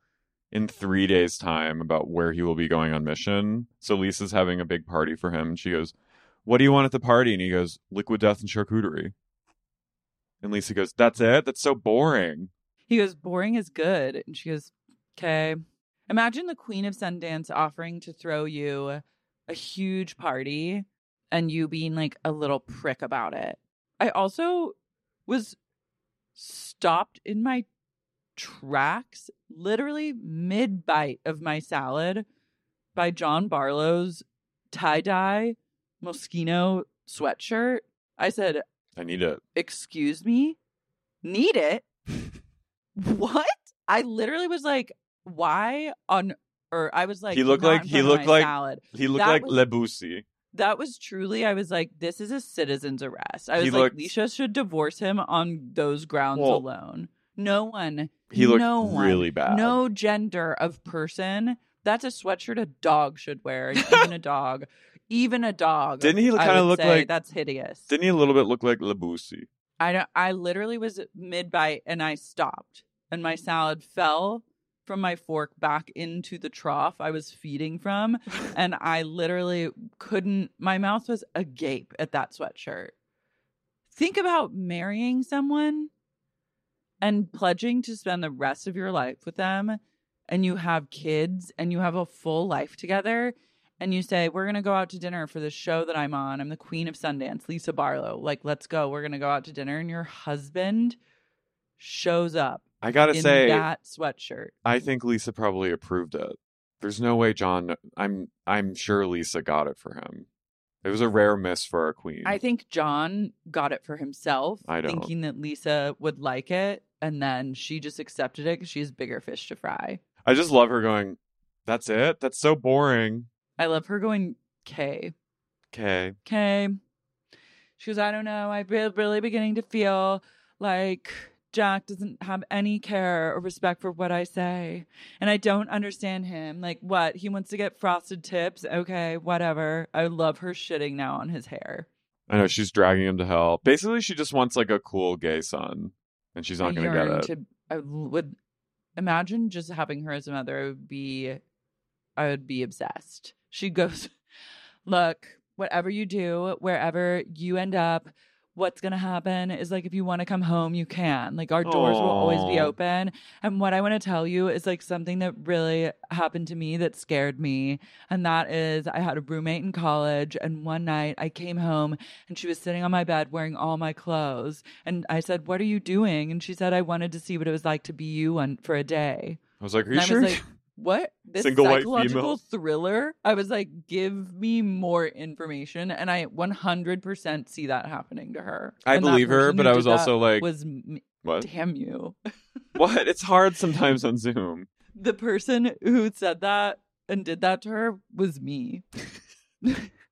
in three days' time about where he will be going on mission. So Lisa's having a big party for him. And she goes, What do you want at the party? And he goes, Liquid death and charcuterie. And Lisa goes, That's it? That's so boring. he goes boring is good and she goes okay imagine the queen of sundance offering to throw you a huge party and you being like a little prick about it. I also was stopped in my tracks literally mid bite of my salad by john barlow's tie-dye moschino sweatshirt. I said I need it. excuse me? Need it? <laughs> What? I literally was like why on or i was like He looked like- he looked like- salad. He looked That like was- that was truly i was like this is a citizen's arrest i was He like looked- Leisha should divorce him on those grounds Well, alone no one He looked no one, really bad. no gender of person that's a sweatshirt a dog should wear even a <laughs> dog even a dog Didn't he kinda look say like- that's hideous Didn't he a little bit look like Leboussi? I don't, I literally was mid bite and I stopped and my salad fell from my fork back into the trough I was feeding from <laughs> and I literally couldn't my mouth was agape at that sweatshirt. Think about marrying someone and pledging to spend the rest of your life with them and you have kids and you have a full life together and you say we're going to go out to dinner for this show that I'm on. I'm the queen of Sundance, Lisa Barlow. Like let's go. We're going to go out to dinner and your husband shows up I gotta in say, that sweatshirt. I think Lisa probably approved it. There's no way John. I'm I'm sure Lisa got it for him. It was a rare miss for our queen. I think John got it for himself, I don't. thinking that Lisa would like it, and then she just accepted it because she has bigger fish to fry. I just love her going. That's it. That's so boring. I love her going K. Okay. K. She goes, I don't know. I'm re- really beginning to feel like Jack doesn't have any care or respect for what I say. And I don't understand him. Like, what? He wants to get frosted tips? Okay, whatever. I love her shitting now on his hair. I know she's dragging him to hell. Basically, she just wants like a cool gay son, and she's not going to get it. to- I would imagine just having her as a mother would be, I would be obsessed. She goes, <laughs> look, whatever you do, wherever you end up, what's going to happen is like if you want to come home, you can. Like our doors will always be open. And what I want to tell you is like something that really happened to me that scared me. And that is I had a roommate in college. And one night I came home and she was sitting on my bed wearing all my clothes. And I said, What are you doing? And she said, I wanted to see what it was like to be you on, for a day. I was like, "Are you sure?" was like, what? This Single psychological thriller? I was like, give me more information. And I 100% see that happening to her. I And believe her, but I was also like, was, what? damn you. <laughs> What? It's hard sometimes on Zoom. the person who said that and did that to her was me. <laughs>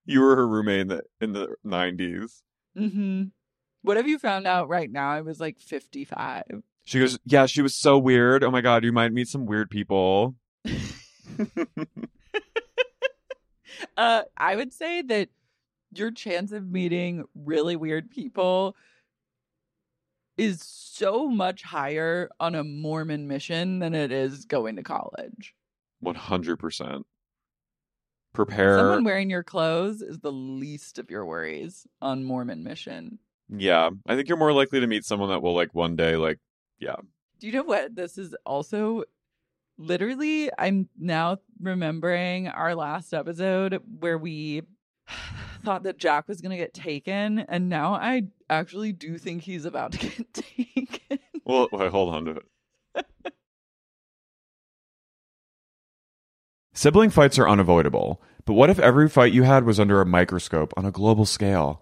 You were her roommate in the in the nineties. hmm What have you found out right now? I was like 55. She goes, "Yeah, she was so weird. Oh my god, you might meet some weird people." <laughs> Uh, I would say that your chance of meeting really weird people is so much higher on a Mormon mission than it is going to college. One hundred percent. Prepare. Someone wearing your clothes is the least of your worries on Mormon mission. yeah, I think you're more likely to meet someone that will like one day like. Yeah. Do you know what this is also? Literally, I'm now remembering our last episode where we <sighs> thought that Jack was going to get taken, and now I actually do think he's about to <laughs> get taken. Well, wait, hold on to it. Sibling fights are unavoidable, but what if every fight you had was under a microscope on a global scale?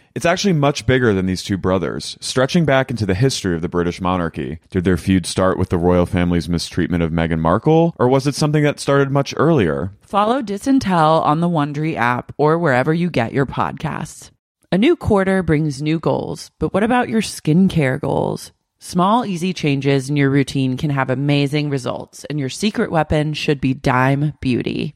It's actually much bigger than these two brothers, stretching back into the history of the British monarchy. Did their feud start with the royal family's mistreatment of Meghan Markle, or was it something that started much earlier? Follow Diss and Tell on the Wondery app or wherever you get your podcasts. A new quarter brings new goals, but what about your skincare goals? Small, easy changes in your routine can have amazing results, and your secret weapon should be Dime Beauty.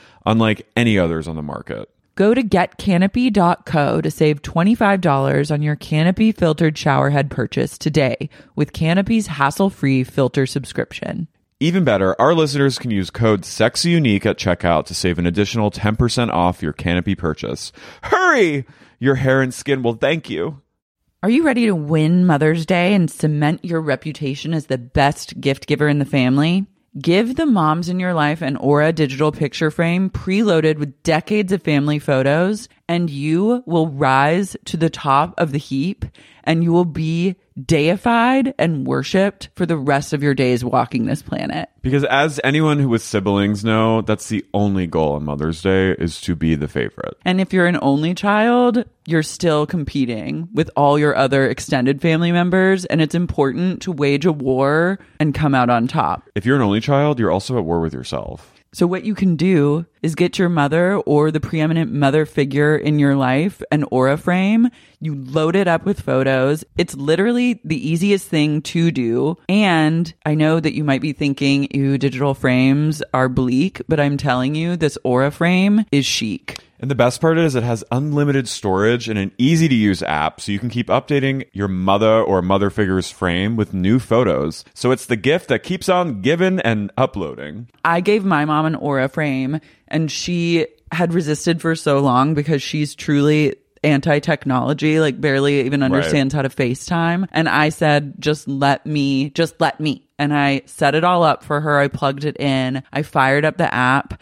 unlike any others on the market. Go to getcanopy.co to save $25 on your Canopy filtered showerhead purchase today with Canopy's hassle free filter subscription. Even better, our listeners can use code SEXYUNIQUE at checkout to save an additional 10% off your Canopy purchase. Hurry! Your hair and skin will thank you. Are you ready to win Mother's Day and cement your reputation as the best gift giver in the family? Give the moms in your life an Aura digital picture frame preloaded with decades of family photos, and you will rise to the top of the heap and you will be deified and worshipped for the rest of your days walking this planet. Because as anyone who with siblings know, that's the only goal on Mother's Day is to be the favorite. And if you're an only child, you're still competing with all your other extended family members, and it's important to wage a war and come out on top. If you're an only child, you're also at war with yourself. So, what you can do is get your mother or the preeminent mother figure in your life an aura frame. You load it up with photos. It's literally the easiest thing to do. And I know that you might be thinking, ew, digital frames are bleak, but I'm telling you, this aura frame is chic. And the best part is it has unlimited storage and an easy to use app so you can keep updating your mother or mother figure's frame with new photos. So it's the gift that keeps on giving and uploading. I gave my mom an aura frame and she had resisted for so long because she's truly anti technology, like barely even understands how to FaceTime. And I said, just let me, just let me. And I set it all up for her. I plugged it in. I fired up the app.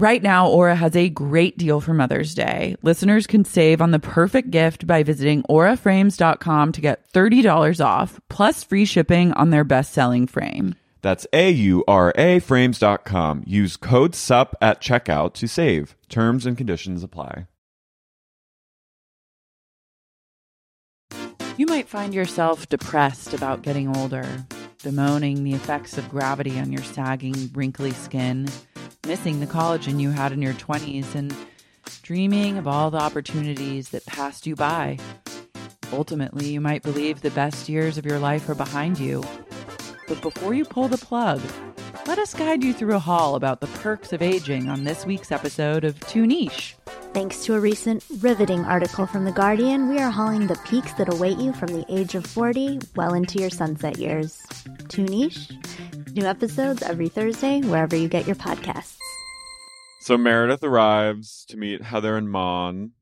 Right now, Aura has a great deal for Mother's Day. Listeners can save on the perfect gift by visiting auraframes.com to get $30 off, plus free shipping on their best selling frame. That's A U R A frames.com. Use code SUP at checkout to save. Terms and conditions apply. You might find yourself depressed about getting older, bemoaning the effects of gravity on your sagging, wrinkly skin, missing the collagen you had in your 20s, and dreaming of all the opportunities that passed you by. Ultimately, you might believe the best years of your life are behind you. But before you pull the plug, let us guide you through a haul about the perks of aging on this week's episode of Too Niche. Thanks to a recent riveting article from The Guardian, we are hauling the peaks that await you from the age of 40 well into your sunset years. Too niche? New episodes every Thursday, wherever you get your podcasts. So Meredith arrives to meet Heather and Mon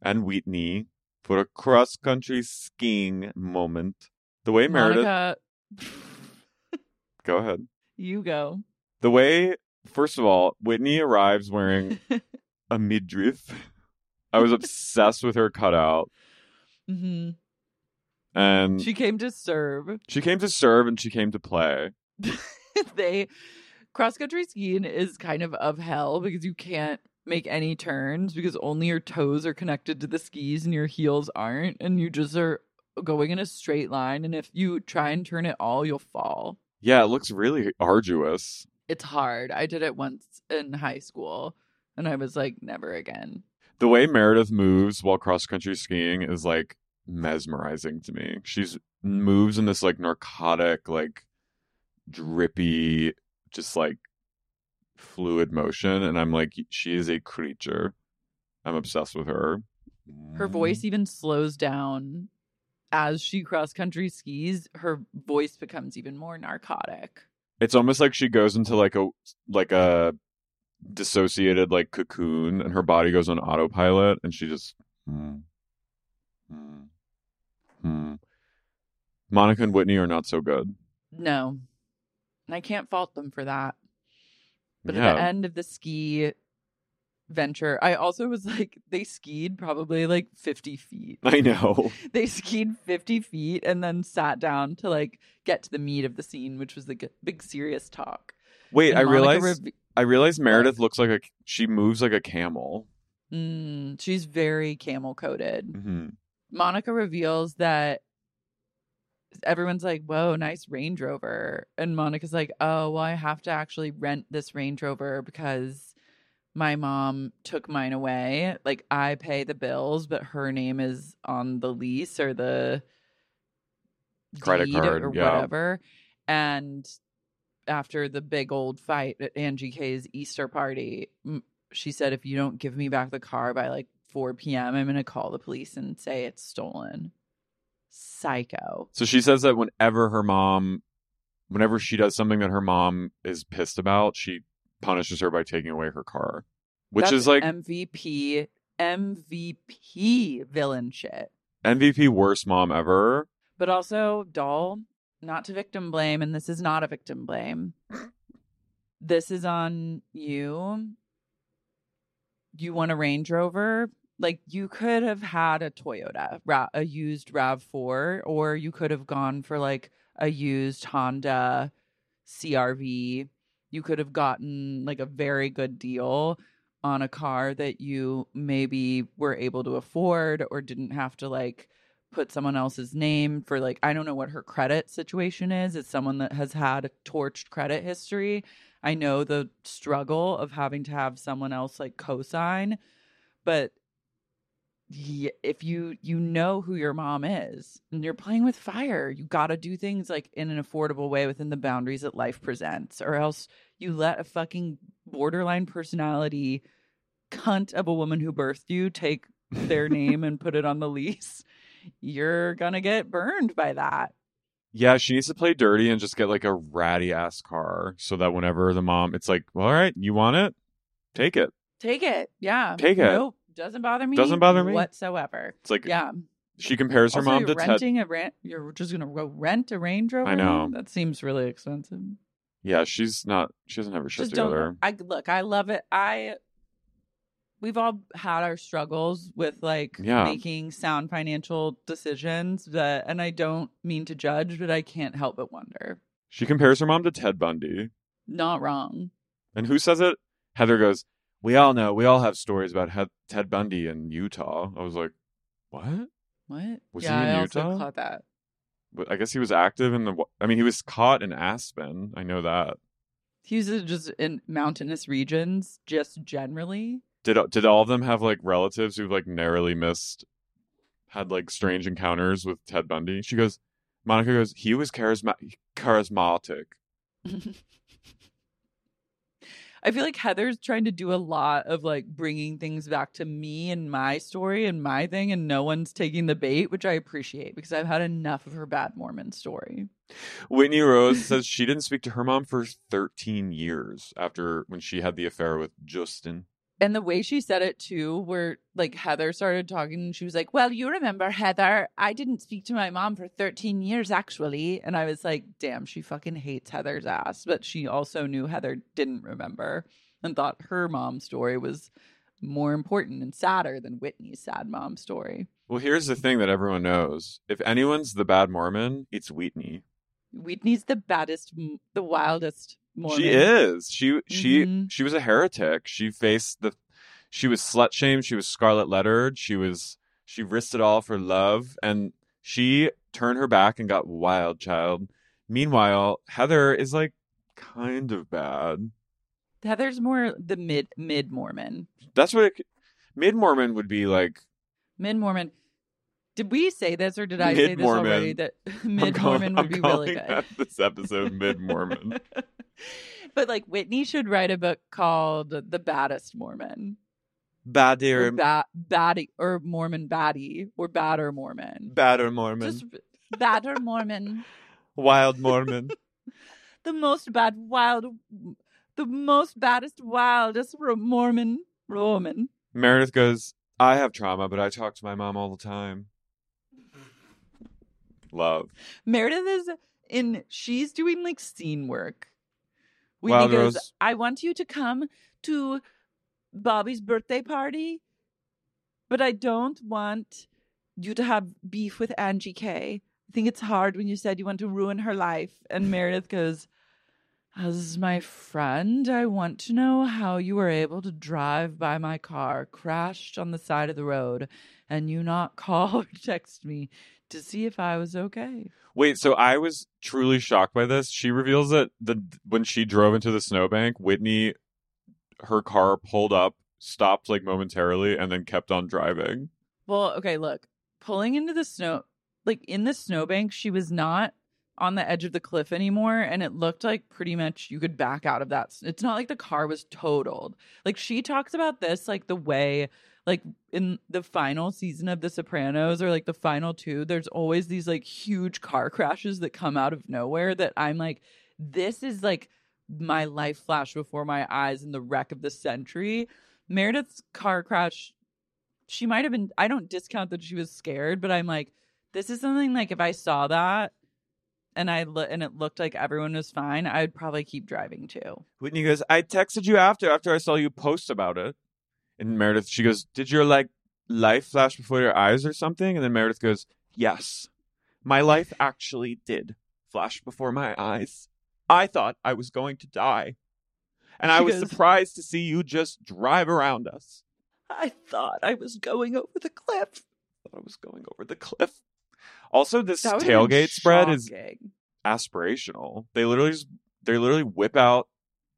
and Whitney for a cross country skiing moment. The way Meredith. <laughs> Go ahead. you go. The way, first of all, Whitney arrives wearing <laughs> a midriff. I was obsessed with her cutout. hmm And She came to serve. she came to serve and she came to play. <laughs> they cross country skiing is kind of of hell because you can't make any turns because only your toes are connected to the skis and your heels aren't and you just are going in a straight line and if you try and turn it all you'll fall. Yeah, it looks really arduous. It's hard. I did it once in high school and I was like never again. The way Meredith moves while cross country skiing is like mesmerizing to me. She's moves in this like narcotic, like drippy, just like fluid motion. And I'm like, she is a creature. I'm obsessed with her. Her voice even slows down as she cross country skis. Her voice becomes even more narcotic. It's almost like she goes into like a like a dissociated like cocoon and her body goes on autopilot and she just hmm, hmm, hmm. Monica and Whitney are not so good. No. And I can't fault them for that. But yeah. at the end of the ski venture, I also was like, they skied probably like 50 feet. I know. <laughs> They skied 50 feet and then sat down to like get to the meat of the scene, which was the g- big serious talk. Wait, And I Monica realized rev- I realize Meredith looks like a she moves like a camel. Mm, she's very camel coated. hmm Monica reveals that everyone's like, "Whoa, nice Range Rover," and Monica's like, "Oh, well, I have to actually rent this Range Rover because my mom took mine away. Like, I pay the bills, but her name is on the lease or the Credit card, or yeah. whatever." And after the big old fight at Angie K's Easter party, she said, "If you don't give me back the car by like 4 p.m., I'm going to call the police and say it's stolen." Psycho. So she says that whenever her mom, whenever she does something that her mom is pissed about, she punishes her by taking away her car, which That's is like MVP MVP villain shit. MVP worst mom ever. But also, doll, not to victim blame, and this is not a victim blame. This is on you. You want a Range Rover? Like you could have had a Toyota, Ra- a used Rav4, or you could have gone for like a used Honda CRV. You could have gotten like a very good deal on a car that you maybe were able to afford or didn't have to like put someone else's name for like I don't know what her credit situation is. It's someone that has had a torched credit history. I know the struggle of having to have someone else like co-sign, but if you you know who your mom is and you're playing with fire, you got to do things like in an affordable way within the boundaries that life presents or else you let a fucking borderline personality cunt of a woman who birthed you take their name and put it on the lease you're gonna get burned by that. Yeah, she needs to play dirty and just get like a ratty ass car so that whenever the mom, it's like, well, all right, you want it? Take it. Take it. Yeah. Take it. Nope. Doesn't bother me. Doesn't bother me. whatsoever. It's like, Yeah. she compares her also, mom to Ted. renting a rent. You're just gonna go rent a Range Rover. I know. That seems really expensive. Yeah, she's not, she doesn't have her shit Just together. I look. I love it. I. We've all had our struggles with like Yeah. making sound financial decisions, that, and I don't mean to judge, but I can't help but wonder. She compares her mom to Ted Bundy. Not wrong. And who says it? Heather goes, We all know, we all have stories about he- Ted Bundy in Utah. I was like, What? What? Was he yeah, in I also Utah? caught that. But I guess he was active in the, I mean, he was caught in Aspen. I know that. He was just in mountainous regions, just generally. Did, did all of them have like relatives who like narrowly missed, had like strange encounters with Ted Bundy? She goes, Monica goes, He was charisma- charismatic. <laughs> I feel like Heather's trying to do a lot of like bringing things back to me and my story and my thing, and no one's taking the bait, which I appreciate because I've had enough of her bad Mormon story. Whitney Rose says she didn't speak to her mom for 13 years after when she had the affair with Justin. And the way she said it too, where like Heather started talking, and she was like, Well, you remember, Heather, I didn't speak to my mom for 13 years actually. And I was like, Damn, she fucking hates Heather's ass. But she also knew Heather didn't remember and thought her mom's story was more important and sadder than Whitney's sad mom story. Well, here's the thing that everyone knows. If anyone's the bad Mormon, it's Whitney. Whitney's the baddest, the wildest Mormon. She is. She she Mhm. she was a heretic. She faced the she was slut shamed, she was scarlet lettered, she was she risked it all for love and she turned her back and got wild child. Meanwhile, Heather is like kind of bad. Heather's more the mid mid Mormon. That's what it, mid Mormon would be like Mid Mormon. Did we say this or did I say this already? That <laughs> mid Mormon would I'm be really good. this episode mid Mormon. <laughs> but like Whitney should write a book called The Baddest Mormon. Bad Or ba- baddie or Mormon baddie or badder Mormon. badder Mormon. Just badder Mormon. <laughs> wild Mormon. The most bad wild the most baddest wildest Mormon Roman. Meredith goes, I have trauma, but I talk to my mom all the time. Love. Meredith is in she's doing like scene work. Goes, Rose. I want you to come to Bobby's birthday party, but I don't want you to have beef with Angie K. I think it's hard when you said you want to ruin her life. And Meredith goes, As my friend, I want to know how you were able to drive by my car, crashed on the side of the road, and you not <laughs> call or text me to see if I was okay. Wait, so I was truly shocked by this. She reveals that the when she drove into the snowbank, Whitney, her car pulled up, stopped like momentarily, and then kept on driving. Well, okay, look, pulling into the snow, like in the snowbank, she was not on the edge of the cliff anymore, and it looked like pretty much you could back out of that. It's not like the car was totaled. Like she talks about this, like the way, like in the final season of The Sopranos or like the final two, there's always these like huge car crashes that come out of nowhere that I'm like, this is like my life flash before my eyes in the wreck of the century. Meredith's car crash she might have been I don't discount that she was scared, but I'm like this is something like if I saw that and I lo- and it looked like everyone was fine, I'd probably keep driving too. Whitney goes, I texted you after after I saw you post about it. And Meredith, she goes, Did your like life flash before your eyes or something? And then Meredith goes, Yes. My life actually did flash before my eyes. I thought I was going to die. And I was goes- surprised to see you just drive around us. I thought I was going over the cliff. I thought I was going over the cliff. Also, this That would've been tailgate spread is aspirational. They literally just they literally whip out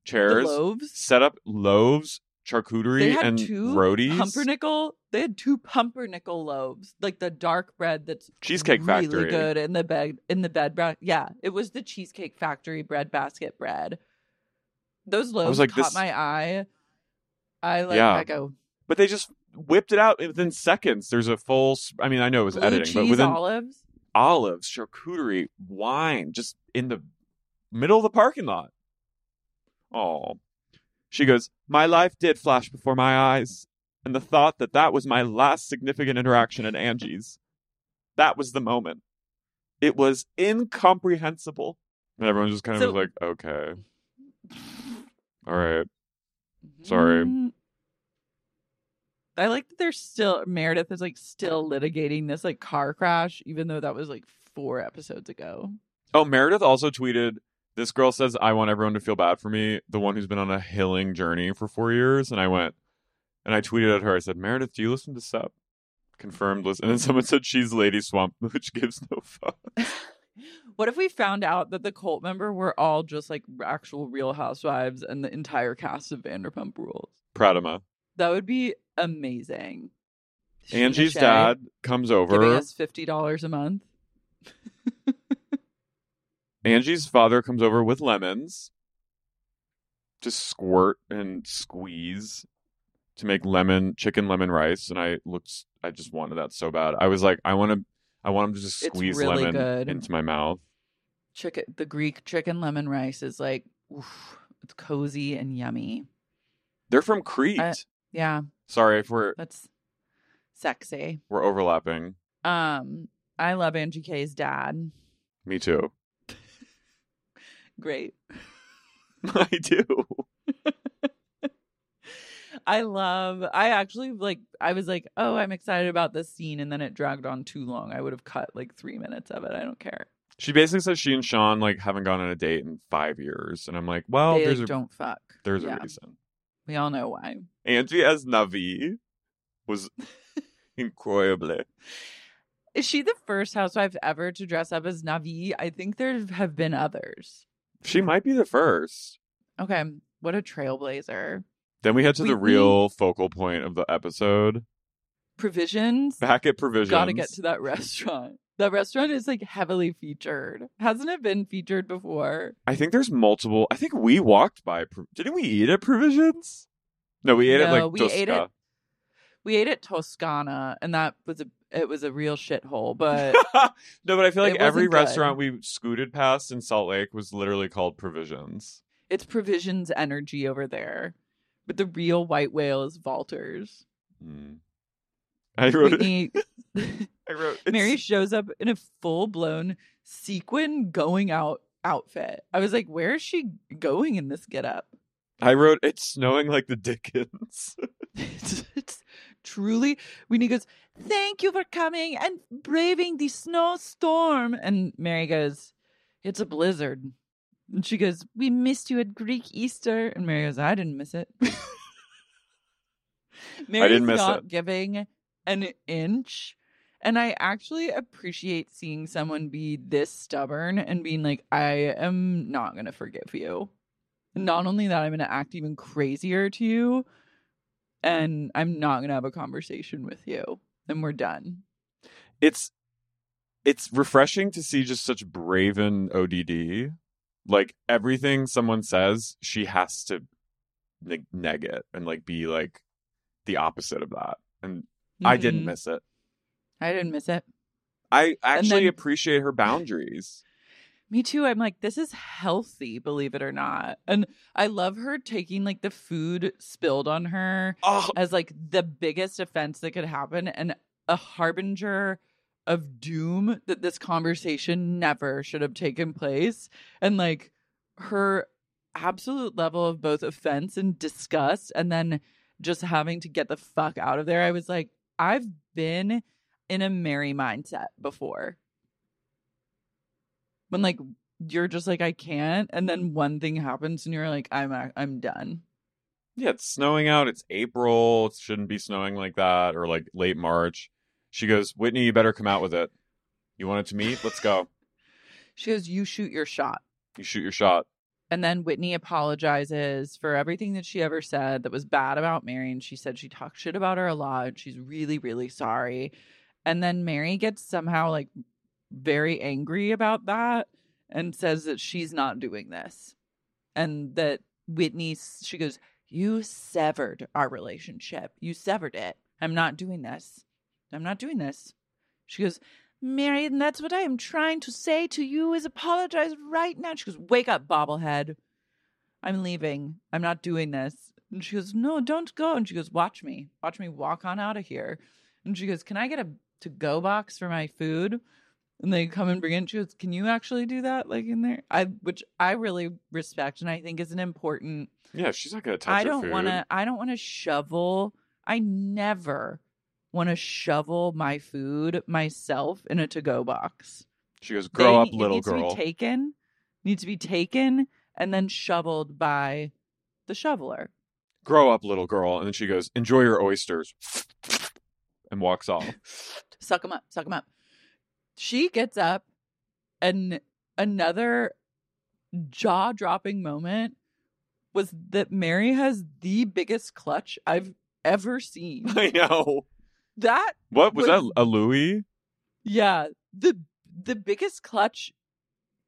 chairs, set up loaves, charcuterie, They had and two roadies. pumpernickel. They had two pumpernickel loaves, like the dark bread that's Cheesecake really Factory. good in the bed in the bed. Bra- yeah, it was the Cheesecake Factory bread basket bread. Those loaves like, caught this- my eye. I like. Yeah. I go But they just whipped it out within seconds. There's a full. I mean, I know it was blue editing, cheese but within olives. olives, charcuterie, wine, just in the middle of the parking lot. Oh, she goes. My life did flash before my eyes, and the thought that that was my last significant interaction at Angie's. That was the moment. It was incomprehensible, and everyone just kind of So- was like, "Okay, <laughs> all right." Sorry. Mm. I like that they're still Meredith is like still litigating this like car crash, even though that was like four episodes ago. Oh, Meredith also tweeted, This girl says, I want everyone to feel bad for me, the one who's been on a hilling journey for four years. And I went, and I tweeted at her, I said, Meredith, do you listen to SUP? Confirmed listen. And then someone said, She's Lady Swamp, <laughs> which gives no fuck. <laughs> What if we found out that the cult member were all just like actual Real Housewives and the entire cast of Vanderpump Rules? Pradama. That would be amazing. Angie's Shea dad comes giving over. us fifty dollars a month. <laughs> Angie's father comes over with lemons to squirt and squeeze to make lemon chicken lemon rice and I looked I just wanted that so bad. I was like I want to I want him to just squeeze really lemon good. into my mouth. Chicken, the Greek chicken lemon rice is like, oof, it's cozy and yummy. They're from Crete. I- Yeah, Sorry if we're that's sexy. we're overlapping. Um, I love Angie K's dad. Me too. Great. <laughs> I do. <laughs> I love. I actually like. I was like, oh, I'm excited about this scene, and then it dragged on too long. I would have cut like three minutes of it. I don't care. She basically says she and Sean like haven't gone on a date in five years, and I'm like, well, they there's like, a don't fuck. there's Yeah. a reason. We all know why. Angie as Navi was <laughs> incroyable. Is she the first housewife ever to dress up as Navi? I think there have been others. She might be the first. Okay, what a trailblazer. Then we head to We- the real focal point of the episode. Provisions. Back at Provisions. Gotta get to that <laughs> restaurant. That restaurant is like heavily featured. Hasn't it been featured before? I think there's multiple. I think we walked by. Didn't we eat at Provisions? No, we ate at like we ate at- We ate at Toscana, and that was a it was a real shithole. But <laughs> no, but I feel like every good. restaurant we scooted past in Salt Lake was literally called Provisions. it's provisions energy over there. But the real white whale is Valter's. Mm. I wrote it. <laughs> I wrote it's- Mary shows up in a full blown sequin going out outfit. I was like, where is she going in this getup? I wrote it's snowing like the Dickens. <laughs> truly Whitney goes, Thank you for coming and braving the snowstorm. And Mary goes, It's a blizzard. And she goes, We missed you at Greek Easter. And Mary goes, I didn't miss it. <laughs> Mary's didn't miss not it. giving an inch. And I actually appreciate seeing someone be this stubborn and being like, I am not going to forgive you. Not only that, I'm going to act even crazier to you. And I'm not going to have a conversation with you. And we're done. it's it's refreshing to see just such braven ODD. Like everything someone says, she has to neg- neg it and like be like the opposite of that. And I didn't Mhm. miss it. I didn't miss it. I actually then- appreciate her boundaries. Me too. I'm like, this is healthy, believe it or not. And I love her taking like the food spilled on her Oh, as like the biggest offense that could happen and a harbinger of doom that this conversation never should have taken place. And like her absolute level of both offense and disgust, and then just having to get the fuck out of there. I was like, I've been in a Mary mindset before. When like you're just like I can't, and then one thing happens, and you're like I'm I'm done. yeah, it's snowing out. It's April. It shouldn't be snowing like that or like late March. She goes, Whitney, you better come out with it. You wanted to meet? Let's go. She goes, "You shoot your shot." You shoot your shot. And then Whitney apologizes for everything that she ever said that was bad about Mary. And she said she talked shit about her a lot. She's really, really sorry. And then Mary gets somehow like very angry about that and says that she's not doing this. And that Whitney, she goes, You severed our relationship. You severed it. I'm not doing this. I'm not doing this. She goes, Mary, and that's what I am trying to say to you is apologize right now. She goes, Wake up, bobblehead. I'm leaving. I'm not doing this. And she goes, No, don't go. And she goes, Watch me. Watch me walk on out of here. And she goes, Can I get a to go box for my food? And they come and bring it. And she goes, Can you actually do that? Like in there? I which I really respect and I think is an important Yeah, she's not gonna touch I don't want to. I don't want to shovel. I never want to shovel my food myself in a to-go box. She goes, "Grow They- up, it little needs girl." To be taken, needs to be taken and then shoveled by the shoveler. Grow up, little girl. And then she goes, "Enjoy your oysters," and walks off. <laughs> suck them up, suck them up. She gets up, and another jaw-dropping moment was that Mary has the biggest clutch I've ever <laughs> seen. I know. That What was Was- that? A Louis? Yeah, the the biggest clutch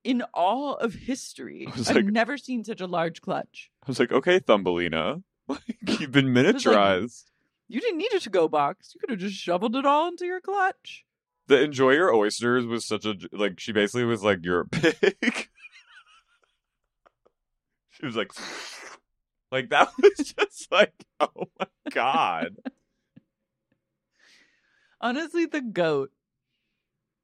in all of history. I've like- never seen such a large clutch. I was like, "Okay, Thumbelina, <laughs> like you've been was like- miniaturized." You didn't need a to go box. You could have just shoveled it all into your clutch. The enjoy your oysters was such a like. She basically was like, "You're a pig." <laughs> she was like, <laughs> like that <laughs> was just like, oh my god. Honestly, the goat.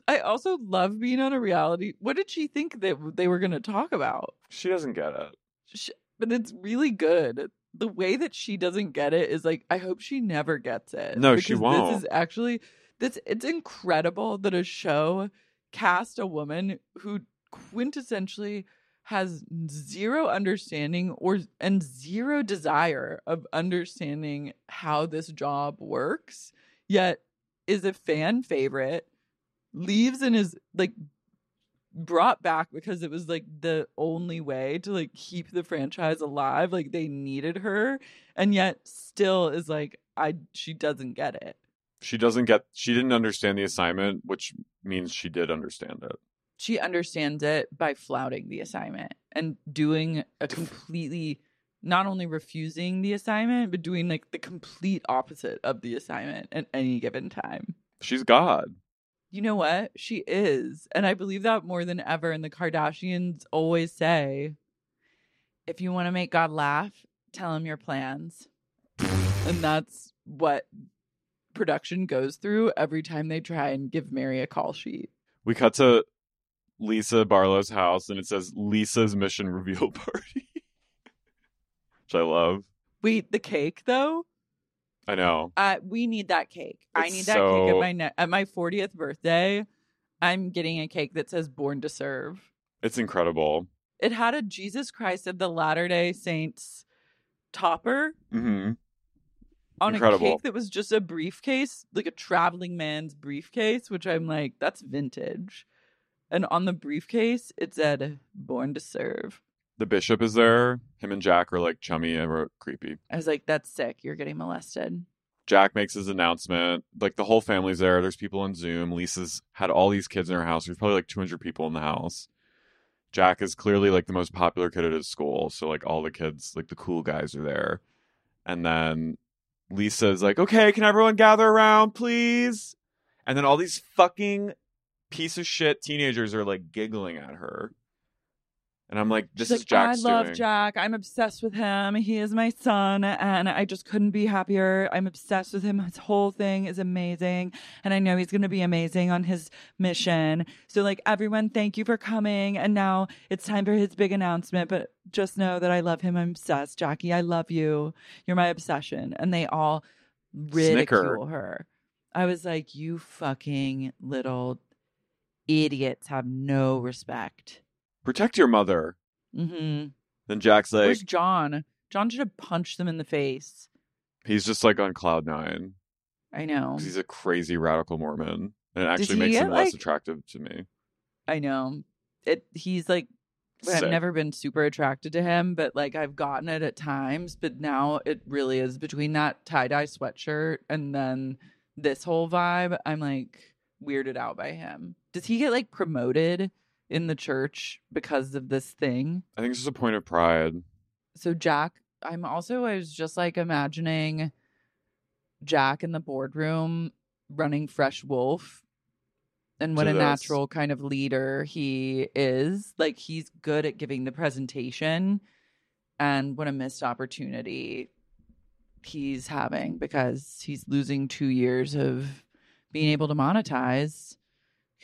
I also love being on a reality. What did she think that they were going to talk about? She doesn't get it. Sh but it's really good. The way that she doesn't get it is like I hope she never gets it. No, she won't. This is actually this. It's incredible that a show cast a woman who quintessentially has zero understanding or and zero desire of understanding how this job works, yet is a fan favorite. Leaves and is like brought back because it was like the only way to like keep the franchise alive like they needed her and yet still is like i she doesn't get it She doesn't get. She didn't understand the assignment, which means she did understand it. she understands it by flouting the assignment and doing a completely not only refusing the assignment but doing like the complete opposite of the assignment at any given time She's God. you know what? She is. And I believe that more than ever. And the Kardashians always say, if you want to make God laugh, tell him your plans. and that's what production goes through every time they try and give Mary a call sheet. We cut to Lisa Barlow's house, and it says Lisa's mission reveal <laughs> party, which I love. Wait, the cake though? I know. Uh, we need that cake. I need that cake at my ne- at my 40th birthday. I'm getting a cake that says born to serve. It's incredible. It had a Jesus Christ of the Latter day Saints topper hmm on Incredible. a cake that was just a briefcase, like a traveling man's briefcase, which I'm like, that's vintage. And on the briefcase, it said "Born to Serve." The bishop is there. Him and Jack are like chummy and creepy. I was like, "That's sick. You're getting molested." Jack makes his announcement. Like the whole family's there. There's people on Zoom. Lisa's had all these kids in her house. There's probably like 200 people in the house. Jack is clearly like the most popular kid at his school. So like all the kids, like the cool guys are there. And then Lisa's like, okay, can everyone gather around, please? And then all these fucking piece of shit teenagers are like giggling at her. And I'm like, this She's is like, Jack's I love doing. Jack. I'm obsessed with him. He is my son, and I just couldn't be happier. I'm obsessed with him. His whole thing is amazing, and I know he's going to be amazing on his mission. So, like, everyone, thank you for coming. And now it's time for his big announcement. But just know that I love him. I'm obsessed, Jackie. I love you. You're my obsession. And they all ridicule Snicker. her. I was like, you fucking little idiots have no respect. Protect your mother. Mm-hmm. Then Jack's like, Where's John? John should have punched them in the face. he's just like on cloud nine. I know. 'Cause he's a crazy radical Mormon, and it Does actually he makes get, him less like- attractive to me. I know. It he's like I've never been super attracted to him, but like I've gotten it at times, but now it really is between that tie-dye sweatshirt and then this whole vibe, I'm like weirded out by him. Does he get like promoted in the church because of this thing? I think this is a point of pride. so Jack, I'm also I was just like imagining Jack in the boardroom running Fresh Wolf and what a this. natural kind of leader he is. Like he's good at giving the presentation and what a missed opportunity he's having because he's losing 2 years of being able to monetize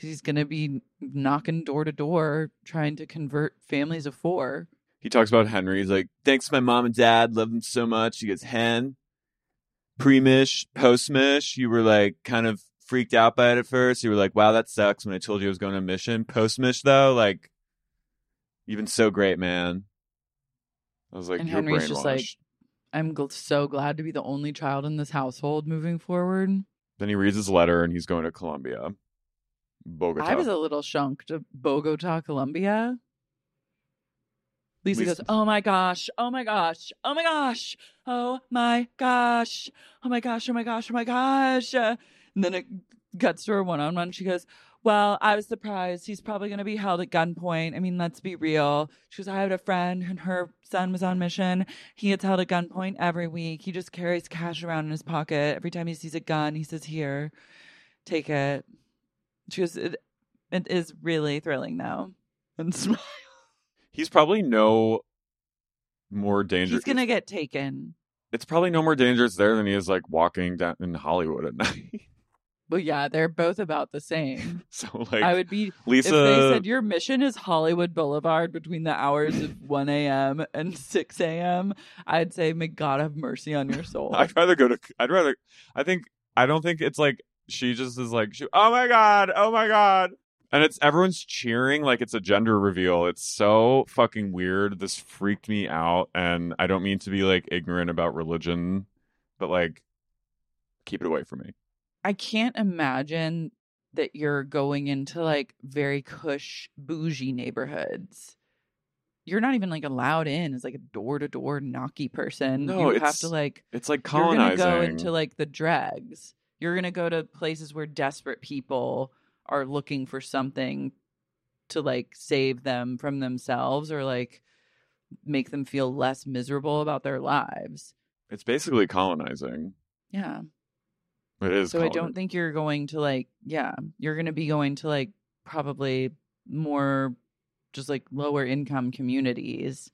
he's going to be knocking door to door trying to convert families of 4. He talks about Henry. He's like, "Thanks, to my mom and dad. Love them so much." He goes, "Hen, pre-mish, post-mish. You were like kind of freaked out by it at first. You were like, "Wow, that sucks." When I told you I was going on a mission, post-mish though, like, you've been so great, man. I was like, And "You're Henry's just like. I'm gl- so glad to be the only child in this household moving forward. Then he reads his letter, and he's going to Colombia, Bogota. I was a little shunked to Bogota, Colombia. Lisa, goes, Oh my gosh, oh my gosh, oh my gosh, oh my gosh, oh my gosh, oh my gosh, oh my gosh. And then it cuts to her one on one. She goes, Well, I was surprised. He's probably going to be held at gunpoint. I mean, let's be real. She goes, I had a friend and her son was on mission. He gets held at gunpoint every week. He just carries cash around in his pocket. Every time he sees a gun, he says, Here, take it. She goes, It, it is really thrilling, though. And <laughs> smile. He's probably no more dangerous. He's going to get taken. It's probably no more dangerous there than he is like walking down in Hollywood at <laughs> night. Well, yeah, they're both about the same. <laughs> so like, I would be Lisa. if they said your mission is Hollywood Boulevard between the hours of 1 a.m. and 6 a.m., I'd say, may God have mercy on your soul. I'd rather go to. I'd rather. I think. I don't think it's like she just is like. She, oh my god! Oh my god! And it's everyone's cheering like it's a gender reveal. It's so fucking weird. This freaked me out, and I don't mean to be like ignorant about religion, but like, keep it away from me. I can't imagine that you're going into like very cush bougie neighborhoods. You're not even like allowed in as like a door to door knocky person. No, you have to like It's like colonizing. you're gonna go into like the dregs. You're gonna go to places where desperate people are looking for something to like save them from themselves or like make them feel less miserable about their lives. it's basically colonizing. Yeah. It is. So I don't think you're going to like yeah, you're gonna be going to like probably more just like lower income communities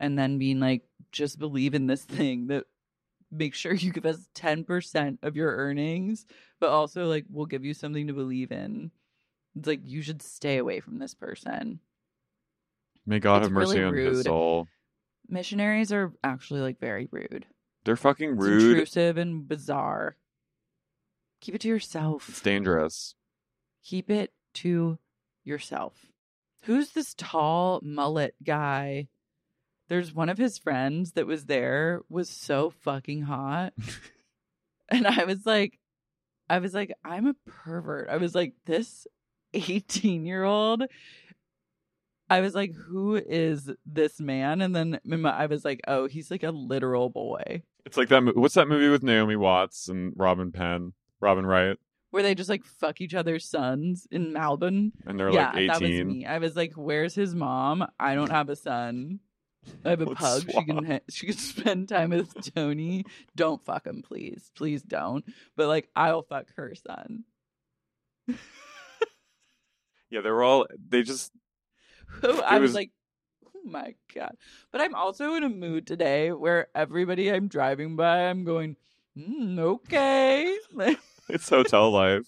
and then being like, just believe in this <laughs> thing that make sure you give us ten percent of your earnings, but also like we'll give you something to believe in. It's like you should stay away from this person. May God it's have mercy really on his soul. Missionaries are actually like very rude. They're fucking It's rude. intrusive and bizarre. Keep it to yourself. It's dangerous. keep it to yourself. Who's this tall mullet guy? There's one of his friends that was there was so fucking hot. <laughs> and I was like I was like I'm a pervert. I was like this 18-year-old I was like who is this man? And then I was like oh, he's like a literal boy. It's like that. What's that movie with Naomi Watts and Robin Penn, Robin Wright, Where they just like fuck each other's sons in Melbourne. and they're yeah, like that was me. I was like, "Where's his mom? I don't have a son. I have a Let's pug. She can ha- she can <laughs> spend time with Tony. Don't fuck him, please, please don't. But like, I'll fuck her son. Yeah, they were all. They just. <laughs> I was, was- like, oh my god. But I'm also in a mood today where everybody I'm driving by, I'm going, mm, okay. <laughs> It's hotel life.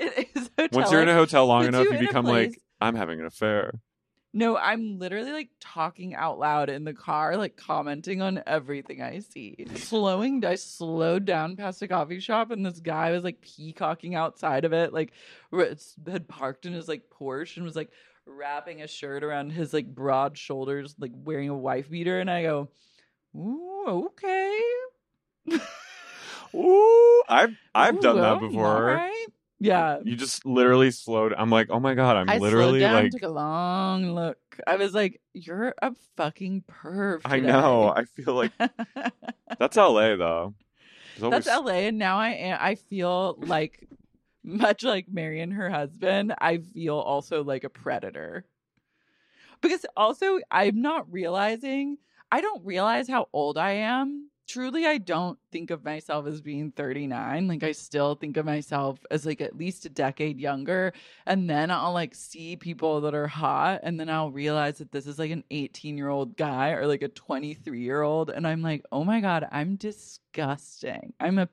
it is hotel Once you're in a hotel long enough, you you in a become like, I'm having an affair. No, I'm literally like talking out loud in the car, like commenting on everything I see. Slowing, I slowed down past a coffee shop, and this guy was like peacocking outside of it, like had parked in his like Porsche and was like wrapping a shirt around his like broad shoulders, like wearing a wife beater. And I go, "Ooh, okay." Ooh, I've I've Ooh, done that before. right. Yeah. You just literally slowed. I'm like, oh my god, I'm I literally slowed down, like, took a long look. I was like, "You're a fucking perv." I know. I feel like <laughs> that's LA though. There's That's LA, and now I am, I feel like much like Mary and her husband. I feel also like a predator because also I'm not realizing. I don't realize how old I am. Truly, I don't think of myself as being 39. Like, I still think of myself as like at least a decade younger. And then I'll like see people that are hot, and then I'll realize that this is like an 18 year old guy or like a 23 year old. And I'm like, oh my God, I'm disgusting. I'm a,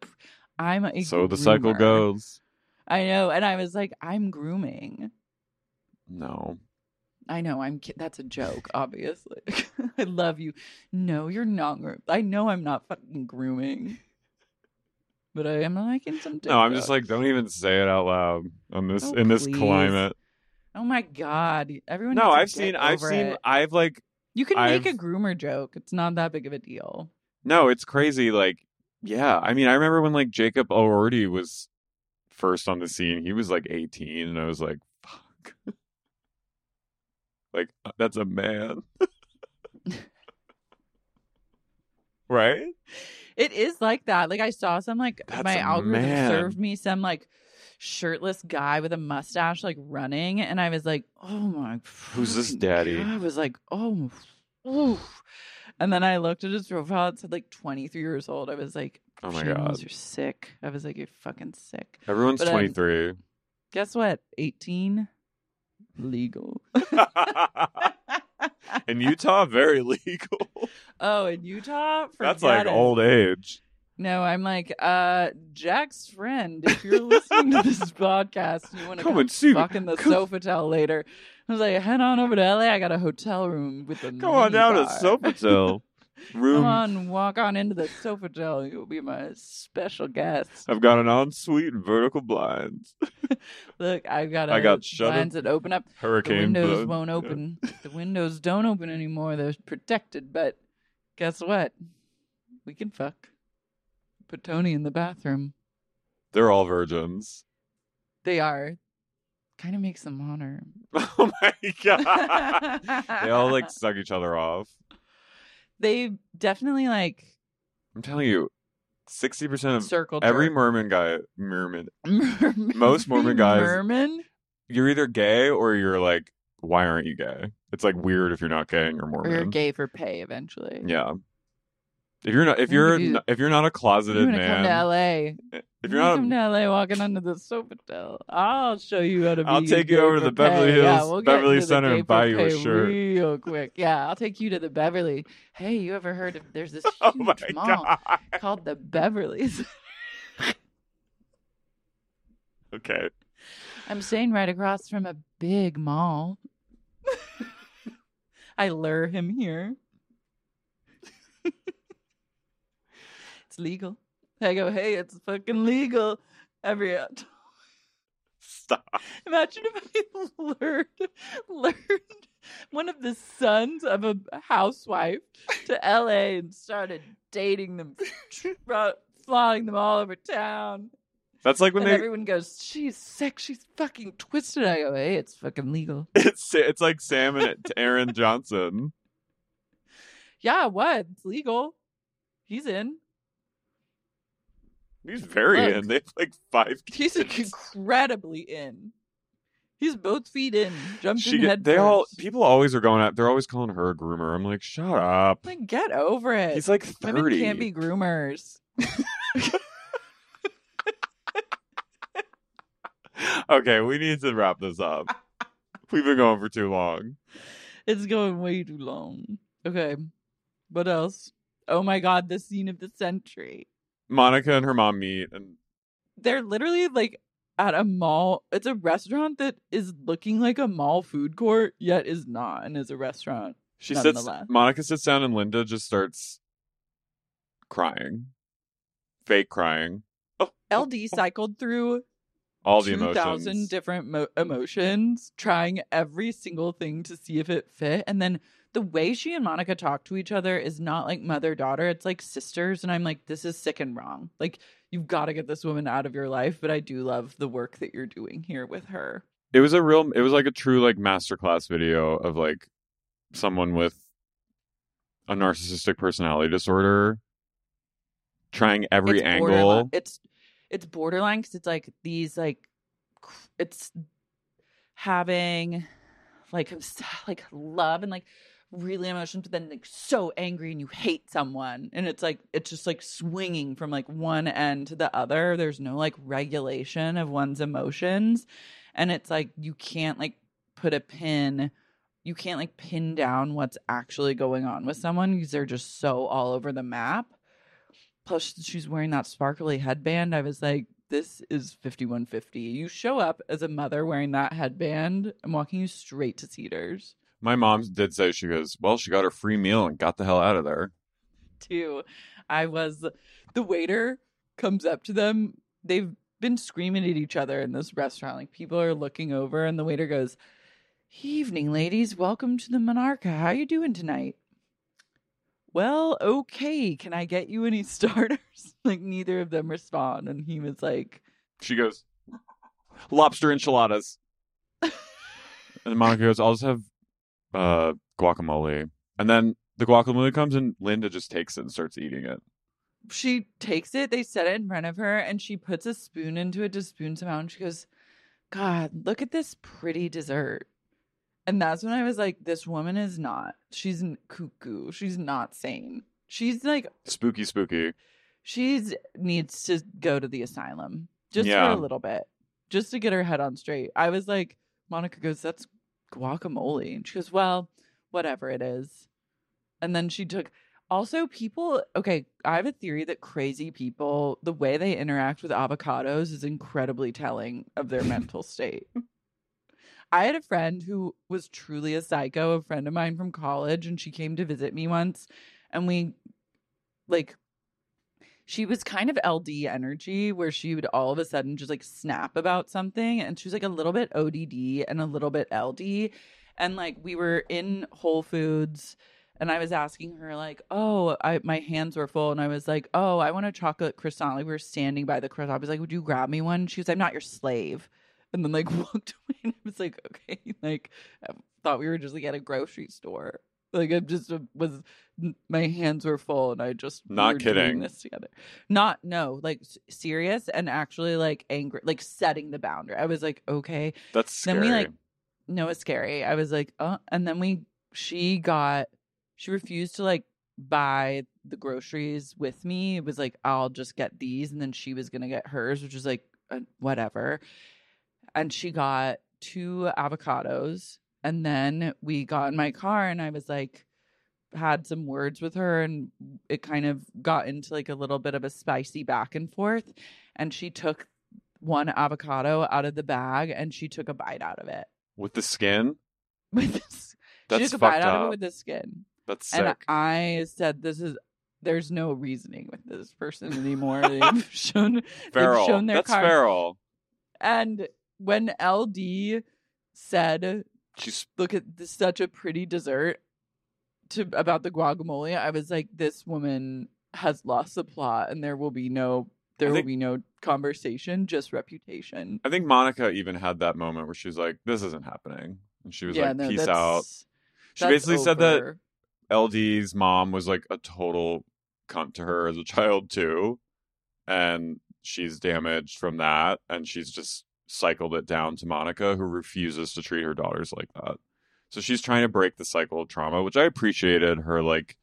I'm a, so the cycle goes. I know. And I was like, I'm grooming. No, I know I'm ki- that's a joke, obviously. <laughs> I love you. No, you're not. gro- I know I'm not fucking grooming. But I am liking some no, I'm just like, don't even say it out loud on this Oh, in this please. climate. Oh my god. Everyone No, needs to I've get seen, I've over seen, it. I've like, You can make a I've- groomer joke. It's not that big of a deal. no, it's crazy. Like, yeah, I mean, I remember when like Jacob Elordi was first on the scene. He was like 18, and I was like, fuck. <laughs> like that's a man. <laughs> right? It is like that. Like I saw some like That's my algorithm man. served me some like shirtless guy with a mustache like running and I was like, "Oh my Who's this daddy? God. I was like, "Oh." oof. And then I looked at his profile. It said like 23 years old. I was like, Oh my "James, God. you're sick." I was like, "You're fucking sick." Everyone's But, um, 23. Guess what? 18 legal. <laughs> In Utah, very legal. oh, in Utah, That's like it. old age. No, I'm like, uh, Jack's friend. If you're listening to this <laughs> podcast, you want to Come come, and see me. in the Come- Sofitel later. I was like, head on over to LA. I got a hotel room with a Come on down to minibar. Sofitel. <laughs> Room. Come on, walk on into the Sofitel. You'll be my special guest. I've got an ensuite and vertical blinds. <laughs> Look, I've got a I got shutter- blinds that open up. The Hurricane windows blood. won't Yeah. open. the windows don't open anymore. They're protected. But guess what? We can fuck. Put Tony in the bathroom. They're all virgins. They are. Kind of makes them hotter. <laughs> Oh my god. <laughs> they all like suck each other off. They definitely like I'm telling you, sixty percent of circle every jerk. Mormon guy, Mormon, <laughs> Merman. most Mormon guys- Merman. you're either gay or you're like, why aren't you gay? It's like weird if you're not gay and you're Or Mormon. you're gay for pay eventually. Yeah. If you're not, if you're, if you, if you're not a You're closeted gonna come to man, LA. if You you're not, come to LA walking under the Sofitel. I'll show you how to be. I'll take you over to the Beverly pay. Yeah, Hills- we'll Beverly Center and buy you a shirt. real quick. Yeah, I'll take you to the Beverly. Hey, you ever heard of? There's this <laughs> oh huge oh mall god. called the Beverly's. <laughs> Okay. I'm staying right across from a big mall. <laughs> I lure him here. It's legal. I go, hey, it's fucking legal. Every <laughs> Stop. Imagine if I <laughs> learned learned one of the sons of a housewife to LA and started dating them, <laughs> flying them all over town. That's like when they. everyone goes, "She's sick. She's fucking twisted." I go, "Hey, it's fucking legal." It's it's like Sam and Aaron Johnson. Yeah, what? It's legal. He's in. He's very Look. in. They have like five. <laughs> Kids. He's incredibly in. He's both feet in, jumped She in get, they all people always are going at. They're always calling her a groomer. I'm like, shut up. Like, get over it. He's like thirty. Women can't be groomers. <laughs> okay, we need to wrap this up. We've been going for too long. It's going way too long. Okay. What else? Oh my god, the scene of the century. Monica and her mom meet, and They're literally like at a mall. It's a restaurant that is looking like a mall food court, yet is not, and is a restaurant. she sits. Monica sits down, and Linda just starts crying, fake crying. Oh, LD cycled through all the 2,000 emotions. different mo- emotions, trying every single thing to see if it fit. And then the way she and Monica talk to each other is not like mother daughter, it's like sisters. And I'm like, this is sick and wrong. Like, you've got to get this woman out of your life. But I do love the work that you're doing here with her. it was a real. It was like a true like masterclass video of like someone with a narcissistic personality disorder trying every It's angle. borderline- It's it's borderline because it's like these like it's having like <laughs> like love and like really emotions, but then like so angry and you hate someone, and it's like it's just like swinging from like one end to the other. There's no like regulation of one's emotions, and it's like you can't like put a pin. You can't like pin down what's actually going on with someone because they're just so all over the map. Plus, she's wearing that sparkly headband. I was like, this is 5150. You show up as a mother wearing that headband, I'm walking you straight to Cedars. My mom did say she goes, well, she got her free meal and got the hell out of there. Too. I was, the waiter comes up to them. They've been screaming at each other in this restaurant. Like people are looking over, and the waiter goes, Evening, ladies. Welcome to the Monarcha. How you doing tonight? Well, okay. Can I get you any <laughs> starters? like neither of them respond. And he was like, She goes, lobster enchiladas. <laughs> and Monica goes, I'll just have uh, guacamole. And then the guacamole comes and Linda just takes it and starts eating it. she takes it, they set it in front of her, and she puts a spoon into it to spoon some out. And she goes, God, look at this pretty dessert. And that's when I was like, this woman is not. She's cuckoo. She's not sane. She's like, Spooky, spooky. she's needs to go to the asylum just Yeah. for a little bit, just to get her head on straight. I was like, Monica goes, that's guacamole. And she goes, well, whatever it is. And then she took, also, people, okay, I have a theory that crazy people, the way they interact with avocados is incredibly telling of their mental state. <laughs> I had a friend who was truly a psycho, a friend of mine from college, and she came to visit me once, and we like she was kind of LD energy where she would all of a sudden just like snap about something and she was like a little bit ODD and a little bit LD and like we were in Whole Foods and I was asking her like, "Oh, I my hands were full." And I was like, "Oh, I want a chocolate croissant." Like we were standing by the croissant. I was like, "Would you grab me one?" She was, "I'm not your slave." And then like <laughs> walked away. And I was like, "Okay." <laughs> Like I thought we were just like at a grocery store. Like I just uh, was, my hands were full, and I just Not kidding. this together. Not no, like serious and actually like angry, like setting the boundary. I was like, okay, That's scary. then we like no it's scary i was like uh and then we she got she refused to like buy the groceries with me it was like i'll just get these and then she was gonna get hers which was like uh, whatever and she got two avocados and then we got in my car and i was like had some words with her and it kind of got into like a little bit of a spicy back and forth and she took one avocado out of the bag and she took a bite out of it With the skin? <laughs> with this. That's she took a bite fucked out of it with the skin. That's sick. And I said, "This is there's no reasoning with this person anymore. They've <laughs> shown feral. they've shown their That's card, feral. and when LD said, She's "Look at this, such a pretty dessert," to about the guacamole, I was like, "This woman has lost the plot, and there will be no, there I will be no conversation, just reputation." I think Monica even had that moment where she was like, "This isn't happening," and she was like, no, "Peace out." She basically said that. LD's mom was like a total cunt to her as a child too, and she's damaged from that, and she's just cycled it down to Monica, who refuses to treat her daughters like that. So she's trying to break the cycle of trauma, which I appreciated her like